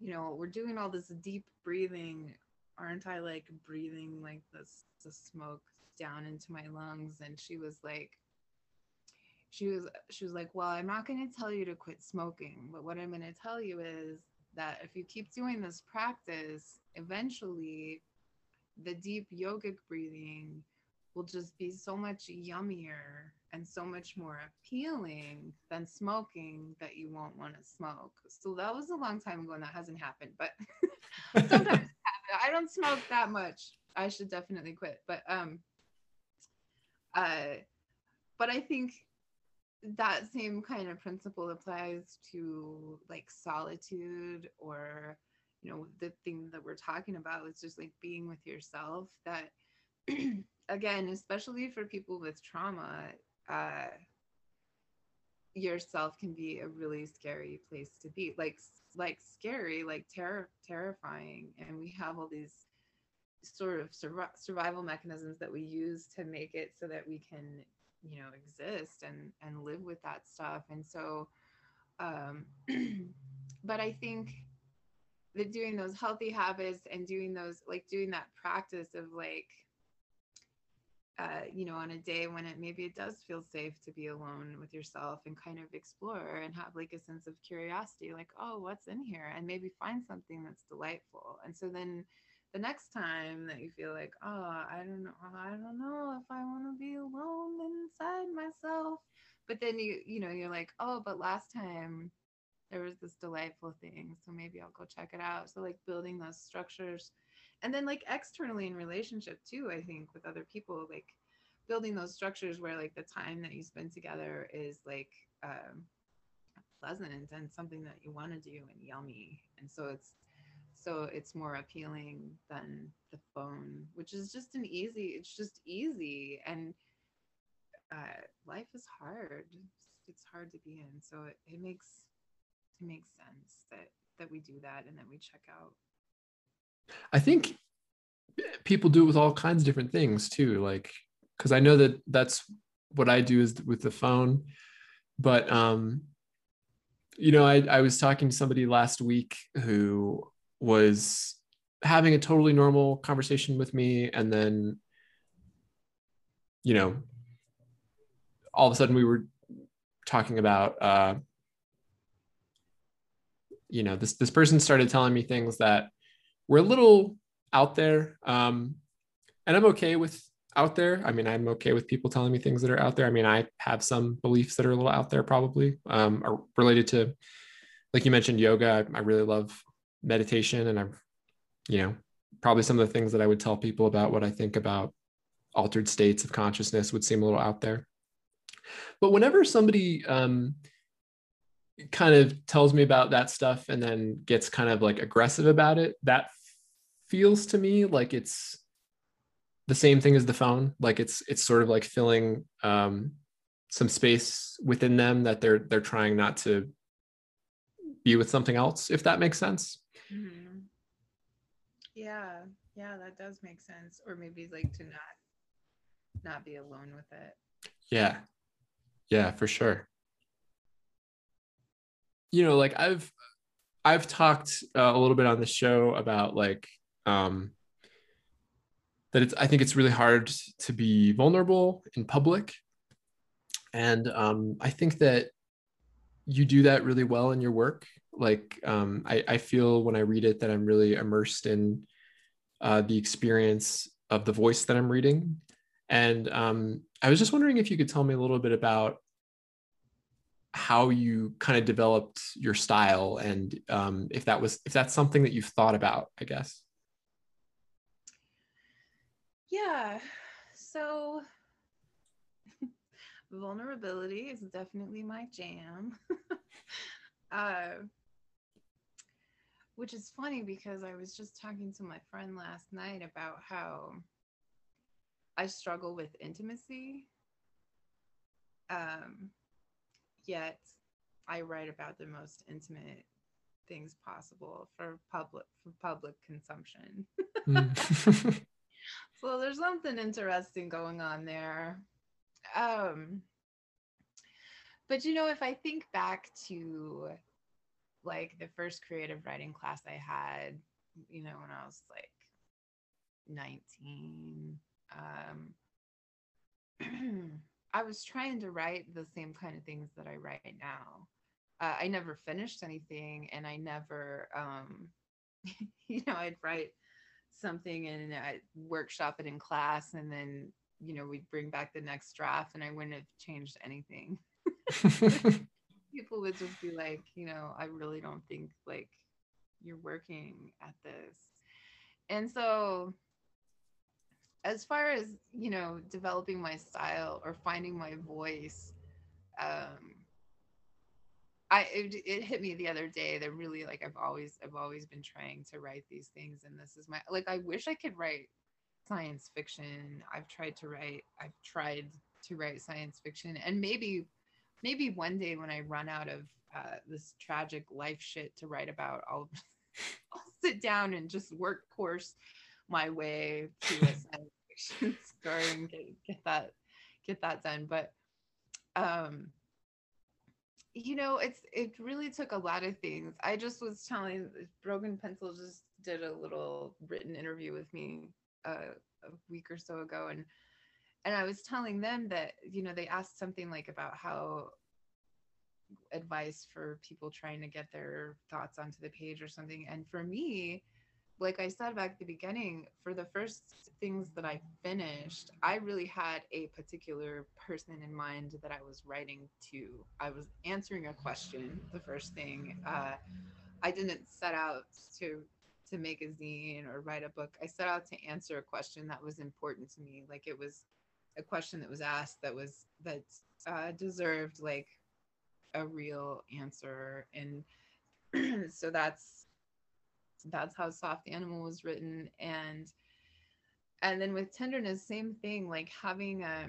you know, we're doing all this deep breathing. Aren't I like breathing like this the smoke down into my lungs? And she was like, she was she was like, Well, I'm not gonna tell you to quit smoking, but what I'm gonna tell you is that if you keep doing this practice, eventually the deep yogic breathing will just be so much yummier and so much more appealing than smoking that you won't want to smoke. So that was a long time ago and that hasn't happened, but [laughs] sometimes I don't smoke that much, I should definitely quit. But um uh but I think that same kind of principle applies to like solitude or you know the thing that we're talking about is just like being with yourself that [clears throat] again especially for people with trauma uh yourself can be a really scary place to be like like scary like terror terrifying. And we have all these sort of sur- survival mechanisms that we use to make it so that we can you know exist and and live with that stuff and so um [clears throat] but i think that doing those healthy habits and doing those like doing that practice of like uh, you know, on a day when it maybe it does feel safe to be alone with yourself and kind of explore and have like a sense of curiosity, like, oh, what's in here? And maybe find something that's delightful. And so then the next time that you feel like, oh, I don't know, I don't know if I want to be alone inside myself. But then you, you know, you're like, oh, but last time there was this delightful thing. So maybe I'll go check it out. So like building those structures and then like externally in relationship too i think with other people like building those structures where like the time that you spend together is like um, pleasant and something that you want to do and yummy and so it's so it's more appealing than the phone which is just an easy it's just easy and uh, life is hard it's hard to be in so it, it makes it makes sense that that we do that and that we check out I think people do it with all kinds of different things too. Like, because I know that that's what I do is with the phone. But um, you know, I, I was talking to somebody last week who was having a totally normal conversation with me, and then, you know, all of a sudden we were talking about uh, you know, this this person started telling me things that we're a little out there. Um, and I'm okay with out there. I mean, I'm okay with people telling me things that are out there. I mean, I have some beliefs that are a little out there, probably um, are related to, like you mentioned, yoga. I, I really love meditation, and I've, you know, probably some of the things that I would tell people about what I think about altered states of consciousness would seem a little out there. But whenever somebody um, kind of tells me about that stuff and then gets kind of like aggressive about it, that feels to me like it's the same thing as the phone. Like it's it's sort of like filling um, some space within them that they're they're trying not to be with something else if that makes sense mm-hmm. yeah. Yeah that does make sense. Or maybe like to not not be alone with it. Yeah. Yeah for sure. You know like i've i've talked uh, a little bit on the show about like um, that it's i think it's really hard to be vulnerable in public. And um, i think that you do that really well in your work like um, I, I, feel when i read it that i'm really immersed in uh, the experience of the voice that i'm reading. And um, i was just wondering if you could tell me a little bit about how you kind of developed your style and um, if that was if that's something that you've thought about i guess. Yeah. So [laughs] vulnerability is definitely my jam. [laughs] Uh, which is funny because i was just talking to my friend last night about how i struggle with intimacy. Um, yet i write about the most intimate things possible for public for public consumption. Mm. [laughs] so there's something interesting going on there. Um but you know if i think back to like the first creative writing class i had you know when i was like 19 um [clears throat] i was trying to write the same kind of things that i write now uh, i never finished anything and i never um [laughs] you know i'd write something and I workshop it in class and then you know we'd bring back the next draft and I wouldn't have changed anything. [laughs] [laughs] People would just be like, you know, I really don't think like you're working at this. And so as far as you know developing my style or finding my voice um i it, it hit me the other day that really like i've always i've always been trying to write these things and this is my like i wish i could write science fiction i've tried to write i've tried to write science fiction and maybe maybe one day when i run out of uh, this tragic life shit to write about i'll [laughs] i'll sit down and just work course my way to a [laughs] science fiction story and get, get that get that done. But um you know it's it really took a lot of things. I just was telling broken pencil just did a little written interview with me uh, a week or so ago and and i was telling them that you know they asked something like about how advice for people trying to get their thoughts onto the page or something and for me like I said back at the beginning, for the first things that I finished, I really had a particular person in mind that I was writing to. I was answering a question, the first thing. Uh, I didn't set out to to make a zine or write a book. I set out to answer a question that was important to me. Like it was a question that was asked that was that uh, deserved like a real answer, and [clears throat] so that's that's how soft animal was written. And and then with tenderness same thing like having a,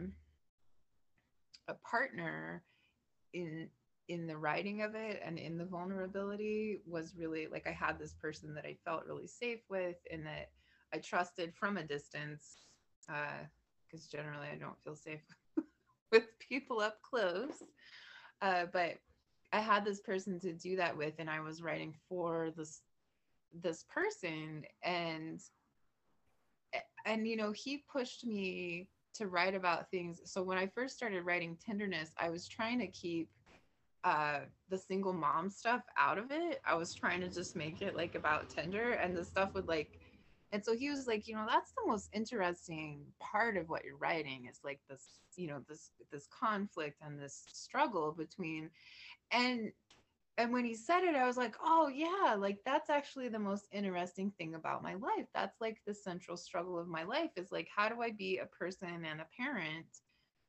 a partner in in the writing of it and in the vulnerability was really like i had this person that i felt really safe with and that i trusted from a distance because generally i don't feel safe [laughs] with people up close. Uh, but i had this person to do that with and i was writing for this this person and and you know he pushed me to write about things. So when i first started writing tenderness i was trying to keep uh the single mom stuff out of it. I was trying to just make it like about tender and the stuff would like and so he was like you know that's the most interesting part of what you're writing is like this you know this this conflict and this struggle between and and when he said it, I was like, oh, yeah, like that's actually the most interesting thing about my life. That's like the central struggle of my life is like, how do I be a person and a parent?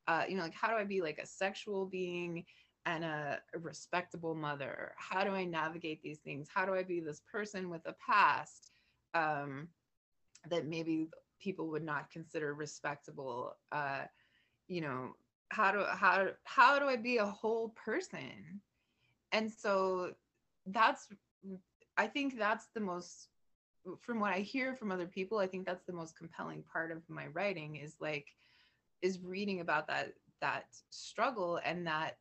Uh, you know, like, how do I be like a sexual being and a, a respectable mother? How do I navigate these things? How do I be this person with a past um, that maybe people would not consider respectable? Uh, you know, how do how how do I be a whole person? and so that's i think that's the most from what i hear from other people i think that's the most compelling part of my writing is like is reading about that that struggle and that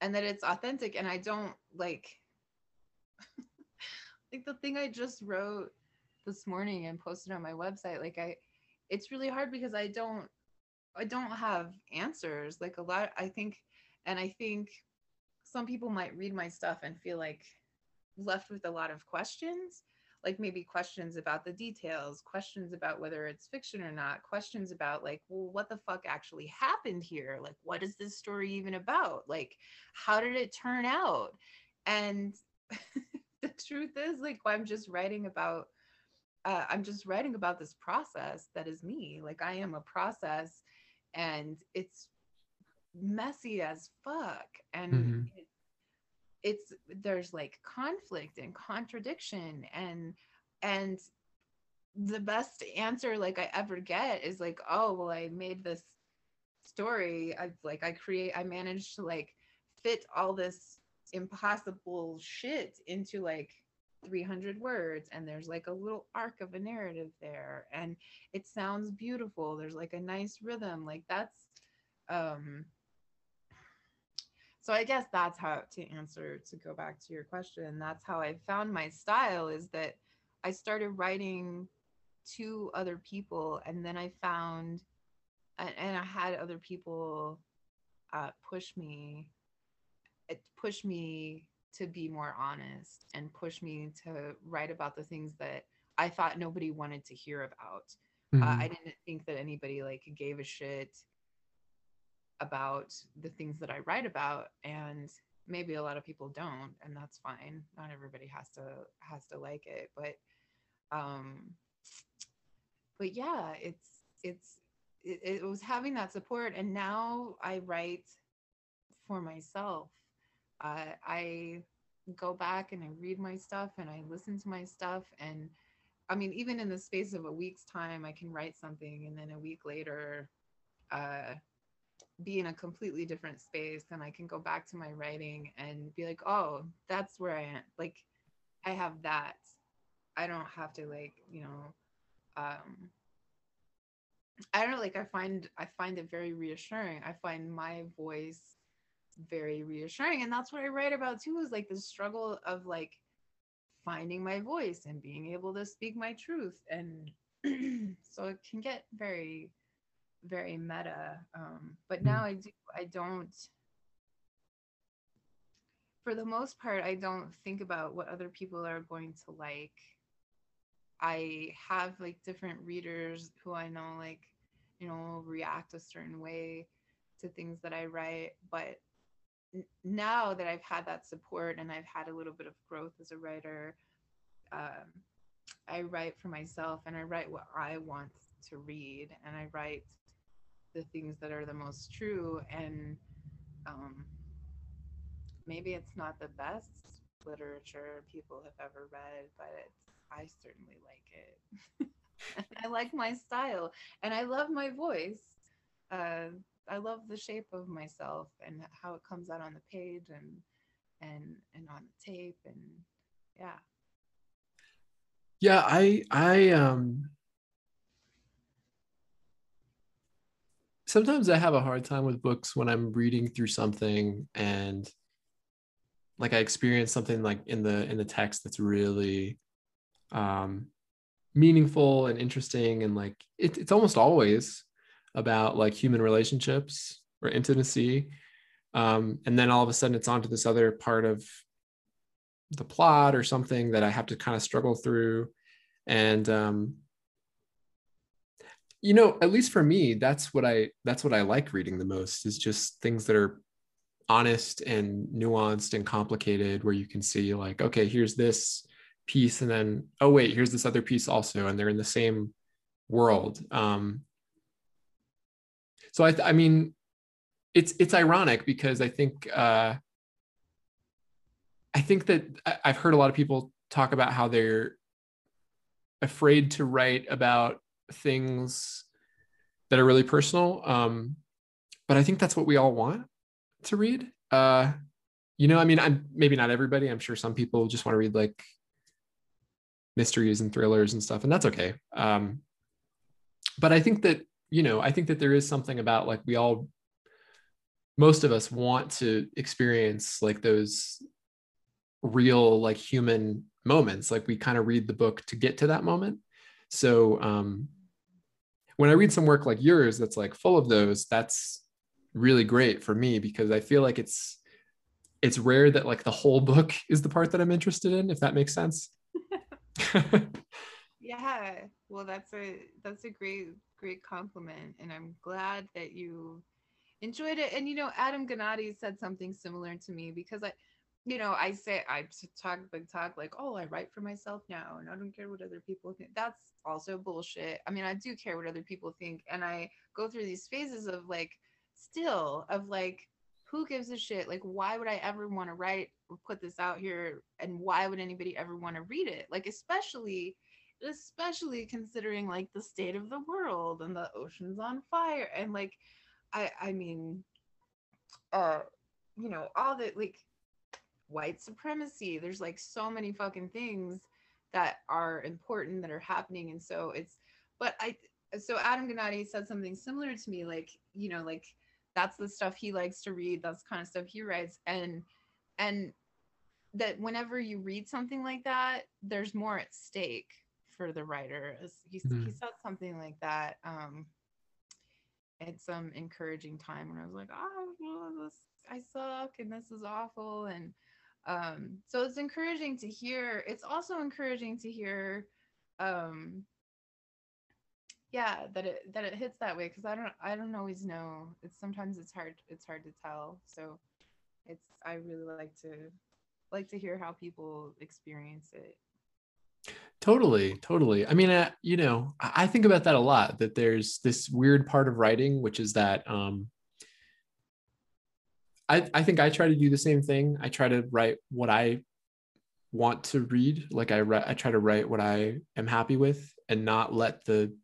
and that it's authentic and i don't like [laughs] like the thing i just wrote this morning and posted on my website like i it's really hard because i don't i don't have answers like a lot i think and i think some people might read my stuff and feel like left with a lot of questions like maybe questions about the details questions about whether it's fiction or not questions about like well what the fuck actually happened here? Like what is this story even about? Like how did it turn out? And [laughs] the truth is like i'm just writing about uh, i'm just writing about this process that is me like i am a process and it's messy as fuck and mm-hmm. it, it's there's like conflict and contradiction and and the best answer like i ever get is like oh well i made this story i like i create i managed to like fit all this impossible shit into like 300 words and there's like a little arc of a narrative there and it sounds beautiful. There's like a nice rhythm like that's um so i guess that's how to answer to go back to your question that's how i found my style is that i started writing to other people and then i found and i had other people uh, push me it pushed me to be more honest and push me to write about the things that i thought nobody wanted to hear about. Mm-hmm. uh, i didn't think that anybody like gave a shit about the things that I write about and maybe a lot of people don't and that's fine. Not everybody has to has to like it but um but yeah it's it's it, it was having that support and now i write for myself uh, i go back and i read my stuff and i listen to my stuff. And i mean even in the space of a week's time i can write something and then a week later uh, be in a completely different space and i can go back to my writing and be like oh that's where i am. Like i have that. I don't have to like you know um I don't know, like I find I find it very reassuring. I find my voice very reassuring. And that's what I write about too, is like the struggle of like finding my voice and being able to speak my truth. And [clears throat] so it can get very, very meta. Um, but now I do I don't for the most part, I don't think about what other people are going to like. I have like different readers who I know like you know react a certain way to things that i write but now that i've had that support and i've had a little bit of growth as a writer um, i write for myself and i write what i want to read and i write the things that are the most true and um, maybe it's not the best literature people have ever read but i certainly like it [laughs] I like my style and I love my voice. Uh, I love the shape of myself and how it comes out on the page and and and on the tape and yeah. Yeah, I I um sometimes I have a hard time with books when I'm reading through something and like I experience something like in the in the text that's really um meaningful and interesting and like it, it's almost always about like human relationships or intimacy. Um, and then all of a sudden it's onto this other part of the plot or something that i have to kind of struggle through. And um, you know at least for me that's what i that's what i like reading the most is just things that are honest and nuanced and complicated where you can see like okay here's this piece and then oh wait here's this other piece also and they're in the same world. Um so i i mean it's it's ironic because i think uh i think that i've heard a lot of people talk about how they're afraid to write about things that are really personal um but i think that's what we all want to read. Uh you know i mean i'm maybe not everybody. I'm sure some people just want to read like mysteries and thrillers and stuff and that's okay. Um, but i think that you know i think that there is something about like we all most of us want to experience like those real like human moments. Like we kind of read the book to get to that moment. So um when i read some work like yours that's like full of those that's really great for me because i feel like it's it's rare that like the whole book is the part that i'm interested in if that makes sense [laughs] [laughs] yeah well that's a that's a great great compliment and i'm glad that you enjoyed it and you know Adam Gnade said something similar to me because i you know i say i talk big talk like oh i write for myself now and i don't care what other people think that's also bullshit i mean i do care what other people think and i go through these phases of like still of like who gives a shit? Like, why would I ever want to write or put this out here? And why would anybody ever want to read it? Like, especially, especially considering like the state of the world and the oceans on fire. And like, I, I mean, uh, you know, all the like white supremacy. There's like so many fucking things that are important that are happening. And so it's, but I, so Adam Gnade said something similar to me, like, you know, like, that's the stuff he likes to read that's kind of stuff he writes and and that whenever you read something like that there's more at stake for the writer he, mm-hmm. he said something like that um it's some encouraging time when i was like oh well, this i suck and this is awful and um so it's encouraging to hear it's also encouraging to hear um yeah that it that it hits that way because i don't i don't always know it's sometimes it's hard it's hard to tell so it's i really like to like to hear how people experience it Totally, totally. I mean, uh, you know, I think about that a lot. That there's this weird part of writing, which is that um, I I think I try to do the same thing. I try to write what I want to read. Like I I try to write what I am happy with, and not let the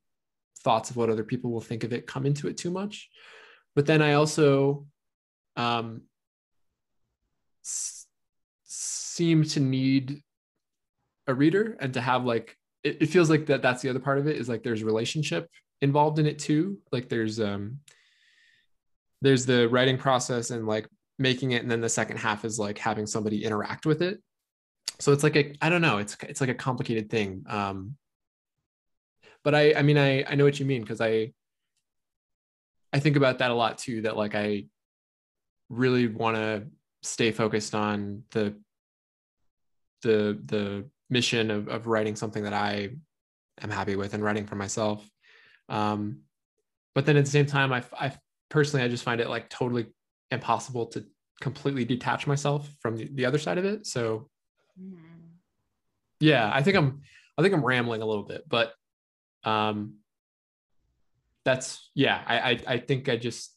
thoughts of what other people will think of it come into it too much. But then I also um, s- seem to need a reader and to have like it, it feels like that that's the other part of it is like there's relationship involved in it too. Like there's um there's the writing process and like making it and then the second half is like having somebody interact with it. So it's like a i don't know it's it's like a complicated thing um but i i mean i i know what you mean because i i think about that a lot too that like i really want to stay focused on the the the mission of, of writing something that I am happy with and writing for myself. Um, but then at the same time, I, I personally, I just find it like totally impossible to completely detach myself from the, the other side of it. So mm. yeah, I think I'm, I think I'm rambling a little bit, but um, that's, yeah, I, I, I think I just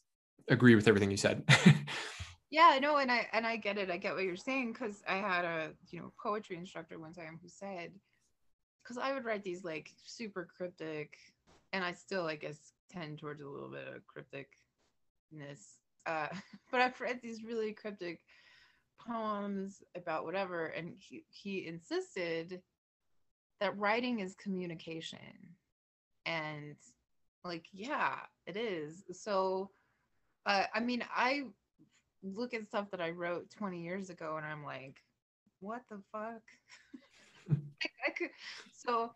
agree with everything you said. [laughs] yeah no and i and i get it i get what you're saying because i had a you know poetry instructor one time who said because i would write these like super cryptic and i still i guess tend towards a little bit of crypticness uh [laughs] but i've read these really cryptic poems about whatever and he he insisted that writing is communication and like yeah it is. So uh, i mean i look at stuff that I wrote 20 years ago and I'm like, what the fuck? [laughs] I could so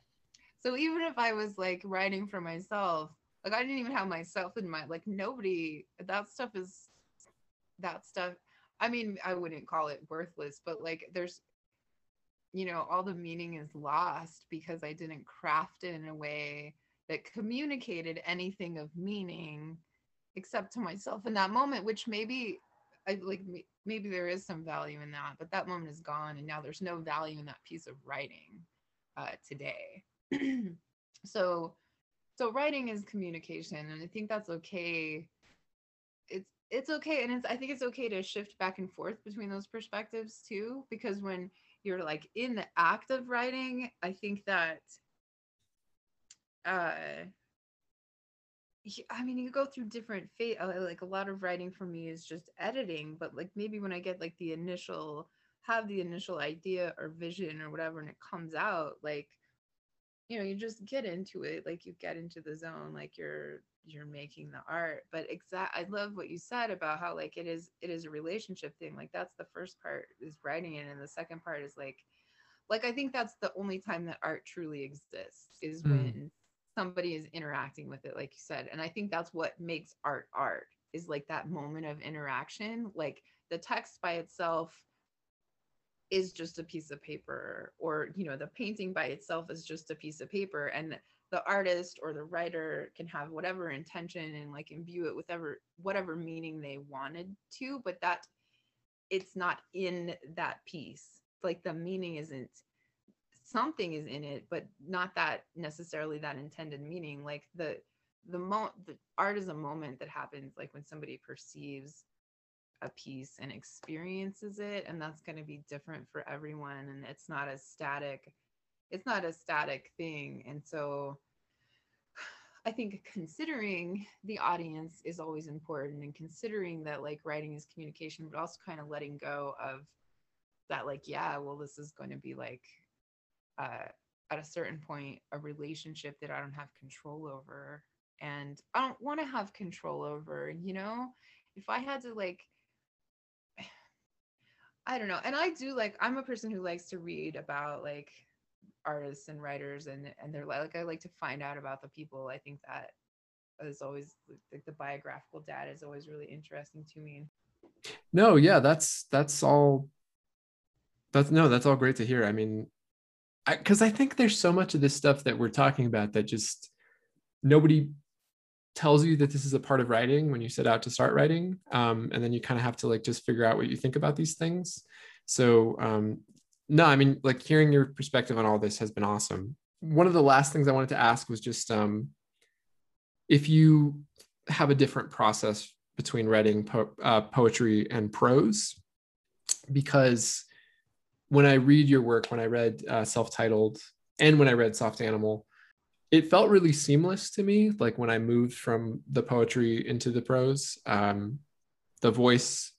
so even if I was like writing for myself, like I didn't even have myself in mind. Like nobody that stuff is that stuff. I mean, I wouldn't call it worthless, but like there's you know, all the meaning is lost because I didn't craft it in a way that communicated anything of meaning except to myself in that moment, which maybe I like maybe there is some value in that, but that moment is gone, and now there's no value in that piece of writing uh, today. [clears throat] so, so writing is communication, and I think that's okay. It's it's okay, and it's I think it's okay to shift back and forth between those perspectives too, because when you're like in the act of writing, I think that uh I mean, you go through different phase. Uh, like a lot of writing for me is just editing, but like maybe when I get like the initial, have the initial idea or vision or whatever, and it comes out, like, you know, you just get into it. Like you get into the zone, like you're you're making the art. But exact, I love what you said about how like it is it is a relationship thing. Like that's the first part is writing it, and the second part is like, like I think that's the only time that art truly exists is mm. when somebody is interacting with it like you said and i think that's what makes art art is like that moment of interaction like the text by itself is just a piece of paper or you know the painting by itself is just a piece of paper and the artist or the writer can have whatever intention and like imbue it with whatever whatever meaning they wanted to but that it's not in that piece. Like the meaning isn't something is in it but not that necessarily that intended meaning like the the the art is a moment that happens like when somebody perceives a piece and experiences it and that's going to be different for everyone and it's not a static it's not a static thing and so [sighs] i think considering the audience is always important and considering that like writing is communication but also kind of letting go of that like yeah well this is going to be like uh, at a certain point a relationship that I don't have control over and I don't want to have control over, you know? If I had to like [sighs] I don't know. And I do like I'm a person who likes to read about like artists and writers and and they're like I like to find out about the people. I think that is always like the biographical data is always really interesting to me. No, yeah, that's that's all that's no, that's all great to hear. I mean, because I, I think there's so much of this stuff that we're talking about that just nobody tells you that this is a part of writing when you set out to start writing um, and then you kind of have to like just figure out what you think about these things so um, no, I mean, like hearing your perspective on all this has been awesome. One of the last things I wanted to ask was just um, if you have a different process between writing po- uh, poetry and prose, because when I read your work, when I read uh, self titled and when I read Soft Animal, it felt really seamless to me. Like when I moved from the poetry into the prose, um, the voice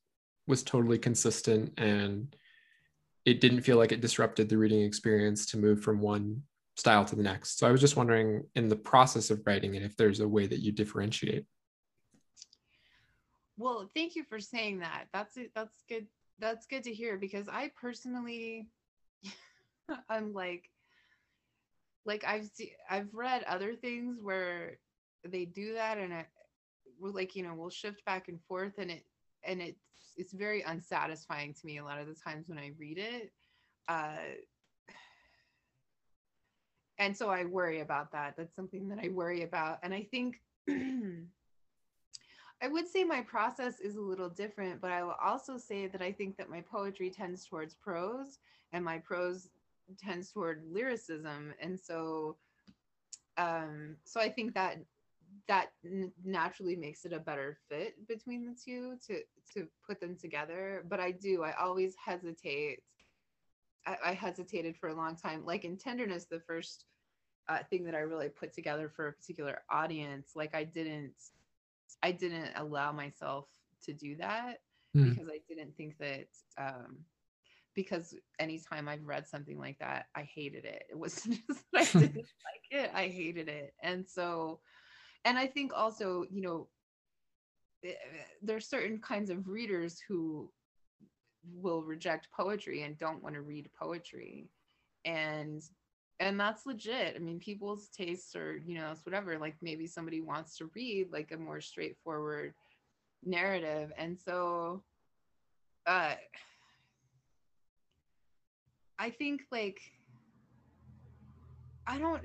was totally consistent and it didn't feel like it disrupted the reading experience to move from one style to the next. So I was just wondering in the process of writing it, if there's a way that you differentiate. Well, thank you for saying that. That's it. That's good. That's good to hear because I personally, [laughs] I'm like, like I've seen, I've read other things where they do that and it, we're like, you know, we'll shift back and forth and it, and it's, it's very unsatisfying to me a lot of the times when I read it. Uh, [sighs] and so I worry about that. That's something that I worry about. And I think [clears throat] I would say my process is a little different, but I will also say that I think that my poetry tends towards prose and my prose tends toward lyricism. And so um so I think that that naturally makes it a better fit between the two to to put them together but i do i always hesitate I, I hesitated for a long time like in tenderness the first uh, thing that i really put together for a particular audience like i didn't i didn't allow myself to do that Mm. because i didn't think that um because anytime I've read something like that, I hated it. It wasn't [laughs] just that I [laughs] didn't like it, I hated it. And so, and I think also, you know, eh, there's certain kinds of readers who will reject poetry and don't want to read poetry. And and that's legit. I mean, people's tastes are, you know, it's whatever. Like maybe somebody wants to read like a more straightforward narrative. And so uh I think like I don't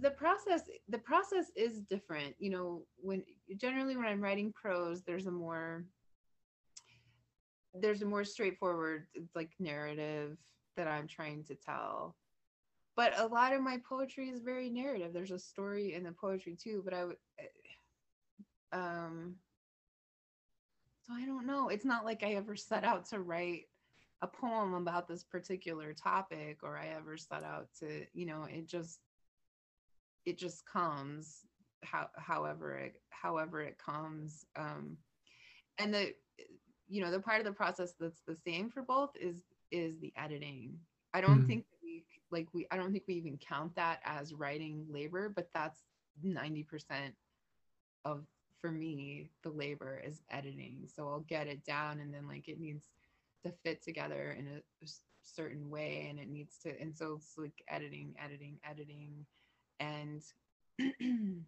the- process the process is different you know when generally when i'm writing prose there's a more there's a more straightforward like narrative that i'm trying to tell but a lot of my poetry is very narrative. There's a story in the poetry too but i would um so i don't know. It's not like i ever set out to write a poem about this particular topic or i ever set out to you know it just it just comes how however it however it comes um and the you know the part of the process that's the same for both is is the editing. I don't Mhm. think like we i don't think we even count that as writing labor but that's 90% of for me the labor is editing. So i'll get it down and then like it needs to fit together in a certain way and it needs to and so it's like editing editing editing. And [clears throat]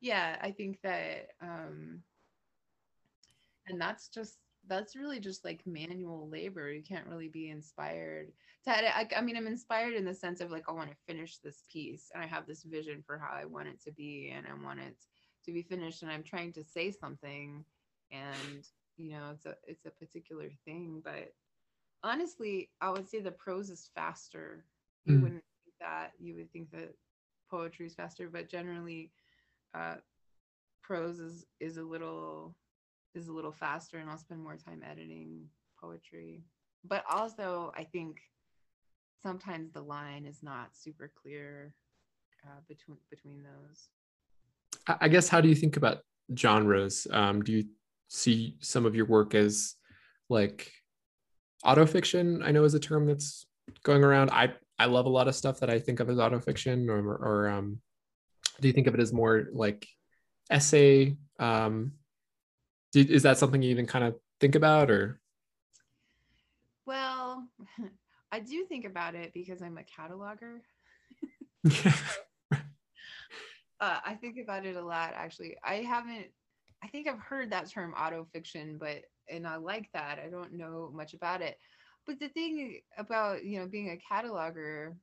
yeah i think that um and that's just that's really just like manual labor you can't really be inspired to edit. I, I mean i'm inspired in the sense of like i want to finish this piece and i have this vision for how i want it to be and i want it to be finished and i'm trying to say something and you know it's a it's a particular thing but honestly i would say the prose is faster you Mm. wouldn't think that you would think that poetry is faster but generally uh prose is is a little is a little faster and i'll spend more time editing poetry but also i think sometimes the line is not super clear uh, between between those I guess how do you think about genres? Um, do you see some of your work as like autofiction? I know is a term that's going around. I I love a lot of stuff that I think of as autofiction, or or um, do you think of it as more like essay? Um, is that something you even kind of think about, or well [laughs] i do think about it because i'm a cataloger [laughs] [laughs] uh, I think about it a lot actually. I haven't I think I've heard that term autofiction, but and I like that. I don't know much about it. But the thing about, you know, being a cataloger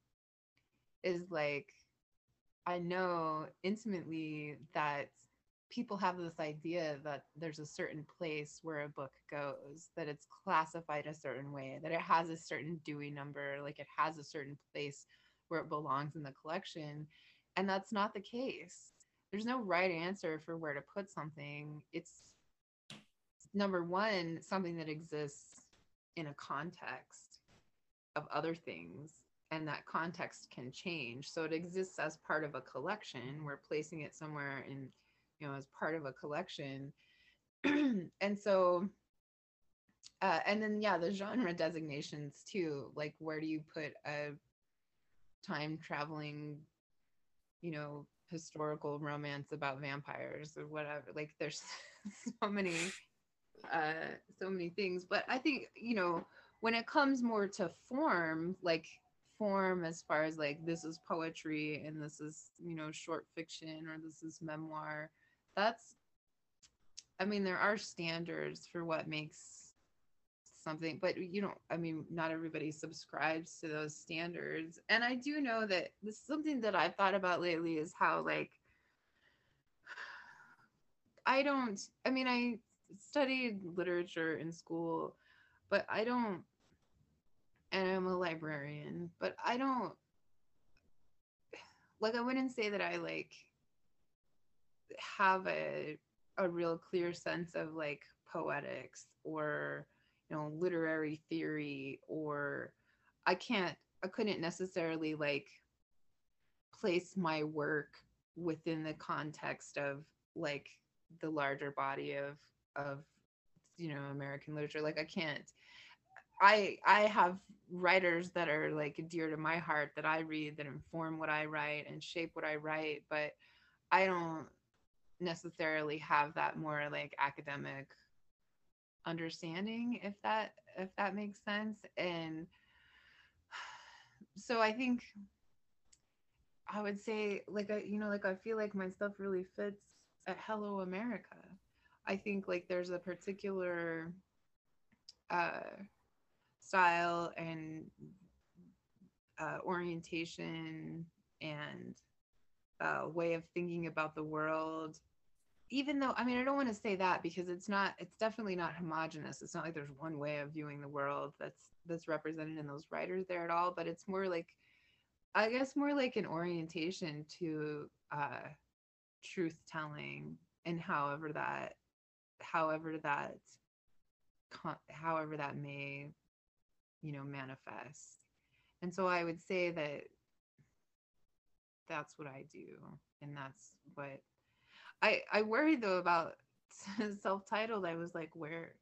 is like I know intimately that people have this idea that there's a certain place where a book goes that it's classified a certain way that it has a certain dewey number like it has a certain place where it belongs in the collection and that's not the case. There's no right answer for where to put something. It's number one something that exists in a context of other things and that context can change. So it exists as part of a collection. We're placing it somewhere in you know as part of a collection. [clears throat] And so uh, and then yeah the genre designations too like where do you put a time traveling you know historical romance about vampires or whatever? Like there's [laughs] so many uh so many things. But i think you know when it comes more to form like form as far as like this is poetry and this is you know short fiction or this is memoir that's i mean there are standards for what makes something but you know i mean not everybody subscribes to those standards. And i do know that this is something that i've thought about lately is how like i don't i mean i studied literature in school but i don't and i'm a librarian but i don't like i wouldn't say that i like have a a real clear sense of like poetics or you know literary theory or i can't i couldn't necessarily like place my work within the context of like the larger body of of you know american literature. Like i can't i i have writers that are like dear to my heart that i read that inform what i write and shape what i write but i don't necessarily have that more like academic understanding if that if that makes sense. And so i think i would say like I, you know like i feel like my stuff really fits at hello america. I think like there's a particular uh style and uh, orientation and uh, way of thinking about the world. Even though i mean i don't want to say that because it's not it's definitely not homogenous. It's not like there's one way of viewing the world that's that's represented in those writers there at all but it's more like i guess more like an orientation to uh truth telling and however that however that however that may you know manifest. And so i would say that that's what I do, and that's what I I worried though about [laughs] self-titled. I was like, where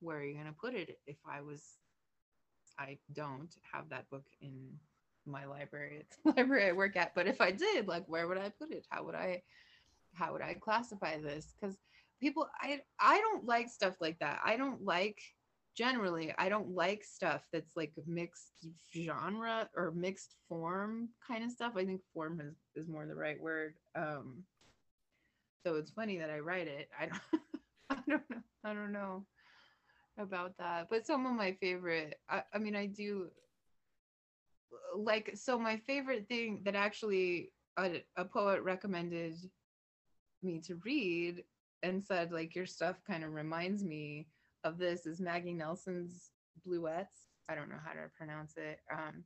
where are you gonna put it if I was I don't have that book in my library. It's [laughs] the library I work at. But if I did, like where would I put it? How would I how would I classify this? Because people I I don't like stuff like that. I don't like generally i don't like stuff that's like mixed genre or mixed form kind of stuff. I think form is, is more the right word um so it's funny that i write it. I don't [laughs] i don't know i don't know about that but some of my favorite I, I mean i do like so my favorite thing that actually a, a poet recommended me to read and said like your stuff kind of reminds me of this is Maggie Nelson's Bluets. I don't know how to pronounce it. Um,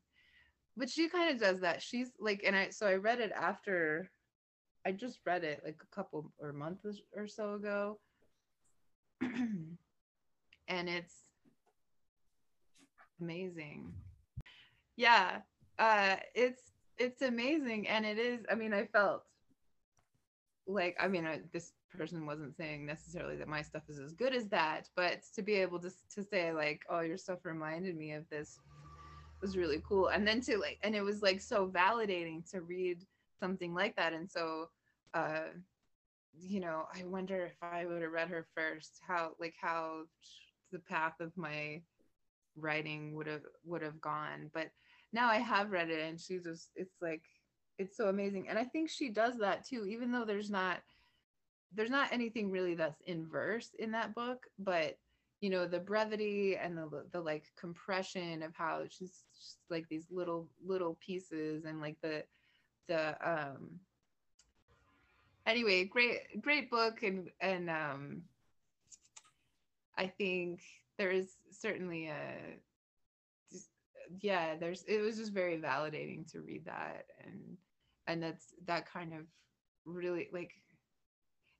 but she kind of does that. She's like, and I so I read it after I just read it like a couple or months or so ago. [clears throat] and it's amazing. Yeah. Uh it's it's amazing and it is I mean I felt like I mean I, this person wasn't saying necessarily that my stuff is as good as that, but to be able to to say like, oh, your stuff reminded me of this was really cool. And then to like, and it was like so validating to read something like that. And so, uh, you know, I wonder if I would have read her first, how like how the path of my writing would have would have gone. But now I have read it, and she's just it's like it's so amazing. And I think she does that too, even though there's not there's not anything really that's in verse in that book, but you know the brevity and the the like compression of how it's just, just like these little little pieces and like the the um anyway, great great book and and um I think there is certainly a yeah, there's it was just very validating to read that and and that's that kind of really like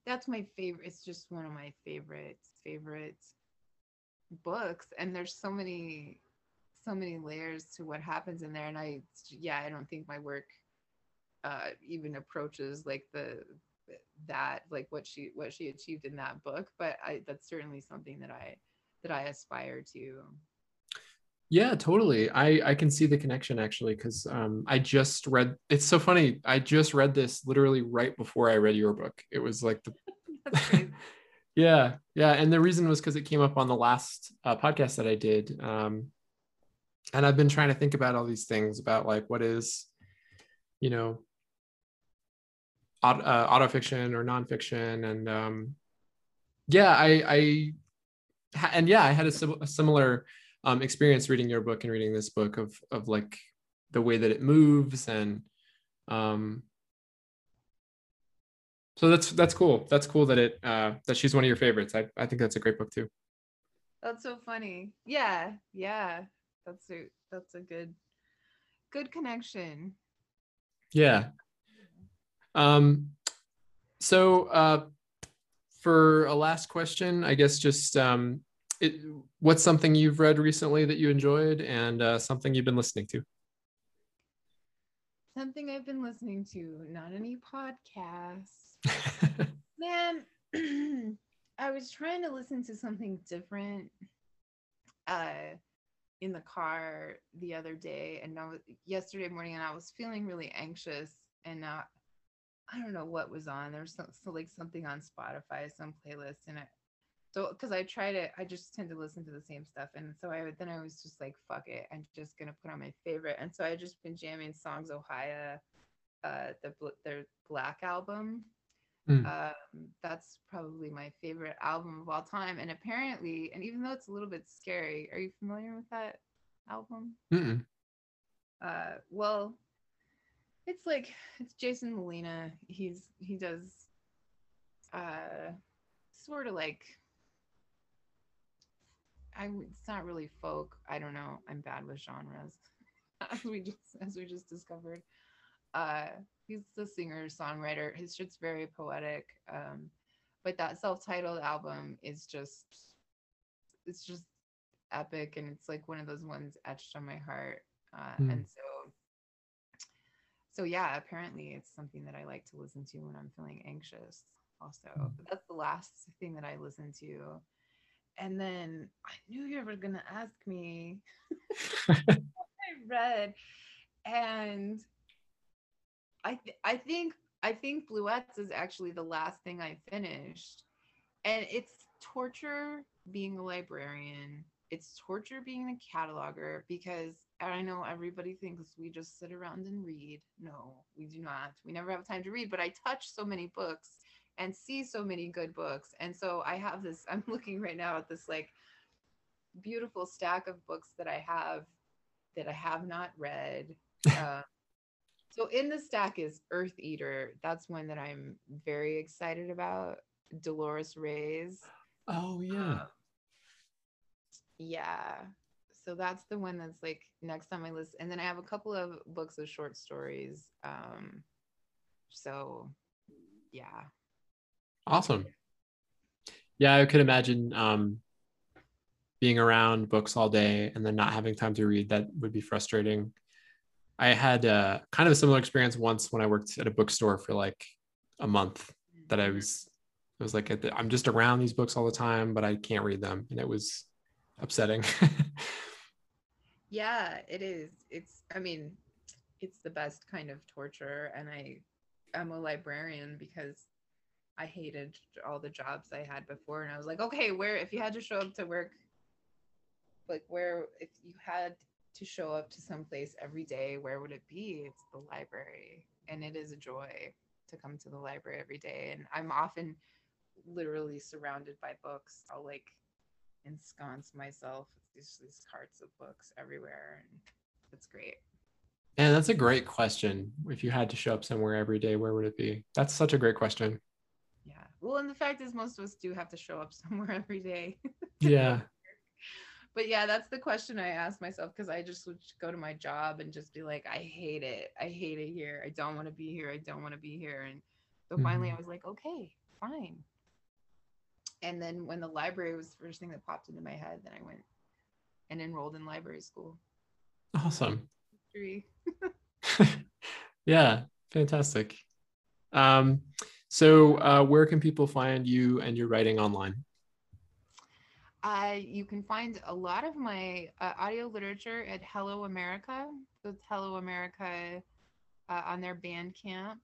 that's my favorite it's just one of my favorite favorite books and there's so many so many layers to what happens in there and i yeah i don't think my work uh even approaches like the that like what she what she achieved in that book but i that's certainly something that i that i aspire to yeah totally. I i can see the connection actually because um i just read it's so funny i just read this literally right before i read your book. It was like the [laughs] [laughs] yeah yeah and the reason was because it came up on the last uh, podcast that i did um and i've been trying to think about all these things about like what is you know auto, uh, autofiction or nonfiction and um yeah i i and yeah i had a, a similar um, experience reading your book and reading this book of of like the way that it moves and um so that's that's cool. That's cool that it uh that she's one of your favorites. I, I think that's a great book too. That's so funny. Yeah yeah. That's a that's a good good connection. Yeah. Um so uh for a last question i guess just um it, what's something you've read recently that you enjoyed and uh, something you've been listening to? Something I've been listening to, not any podcasts. [laughs] Man, [clears throat] I was trying to listen to something different uh, in the car the other day, and I was, yesterday morning, and I was feeling really anxious, and not, I don't know what was on. There was so like something on Spotify, some playlist, and I, so because I try to, I just tend to listen to the same stuff, and so I then I was just like, fuck it, I'm just gonna put on my favorite, and so I just been jamming Songs Ohia, uh, the their Black album. Mm. Um, that's probably my favorite album of all time, and apparently, and even though it's a little bit scary, are you familiar with that album? Mm-mm. Uh, well, it's like it's Jason Molina. He's he does uh sort of like I it's not really folk. I don't know. I'm bad with genres, [laughs] as we just as we just discovered. Uh, he's the singer songwriter. His shit's very poetic. Um, but that self-titled album is just it's just epic, and it's like one of those ones etched on my heart. Uh, mm. And so, so yeah, apparently it's something that I like to listen to when I'm feeling anxious. Also, mm. but that's the last thing that I listen to and then I knew you were gonna ask me. What [laughs] [laughs] I read, and I th- I think I think Bluets is actually the last thing I finished, and it's torture being a librarian. It's torture being a cataloger because I know everybody thinks we just sit around and read. No, we do not. We never have time to read, but I touch so many books and see so many good books. And so I have this, [laughs] I'm looking right now at this like beautiful stack of books that I have that I have not read. Uh, [laughs] so in the stack is Eartheater. That's one that I'm very excited about. Dolores Reyes. Oh yeah. Yeah. So that's the one that's like next on my list. And then I have a couple of books of short stories. Um, so yeah, Awesome. Yeah, I could imagine um, being around books all day and then not having time to read. That would be frustrating. I had uh, kind of a similar experience once when I worked at a bookstore for like a month. That I was, I was like I'm just around these books all the time, but I can't read them, and it was upsetting. [laughs] yeah, it is. It's. I mean, it's the best kind of torture, and I, I'm a librarian because I hated all the jobs I had before. And I was like, okay, where, if you had to show up to work, like where, if you had to show up to some place every day, where would it be? It's the library. And it is a joy to come to the library every day. And I'm often literally surrounded by books. I'll like ensconce myself with these, these carts of books everywhere. And it's great. And that's a great question. If you had to show up somewhere every day, where would it be? That's such a great question. Yeah. Well, and the fact is, most of us do have to show up [laughs] somewhere every day. Yeah. [laughs] but yeah, that's the question I ask myself because I just would go to my job and just be like, I hate it. I hate it here. I don't want to be here. I don't want to be here. And so finally, Mhm. I was like, okay, fine. And then when the library was the first thing that popped into my head, then I went and enrolled in library school. Awesome. Three. [laughs] yeah, fantastic. Um, so, uh, where can people find you and your writing online? Uh, you can find a lot of my uh, audio literature at Hello America. It's Hello America uh, on their Bandcamp.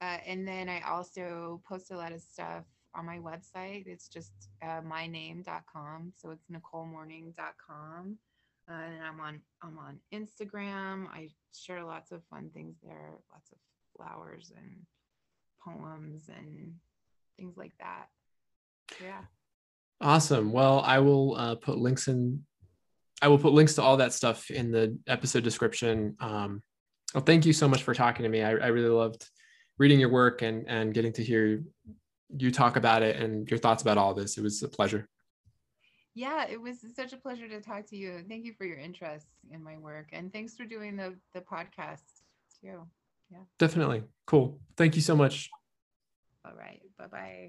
Uh, and then I also post a lot of stuff on my website. It's just uh, myname.com. So it's nicolemorning.com. Uh, and I'm on I'm on Instagram. I share lots of fun things there, lots of flowers and poems and things like that. Yeah. Awesome. Well, I will uh, put links in. I will put links to all that stuff in the episode description. Um, well, thank you so much for talking to me. I, I really loved reading your work and and getting to hear you talk about it and your thoughts about all this. It was a pleasure. Yeah, it was such a pleasure to talk to you. Thank you for your interest in my work, and thanks for doing the the podcast too. Definitely. Cool. Thank you so much. All right, bye bye.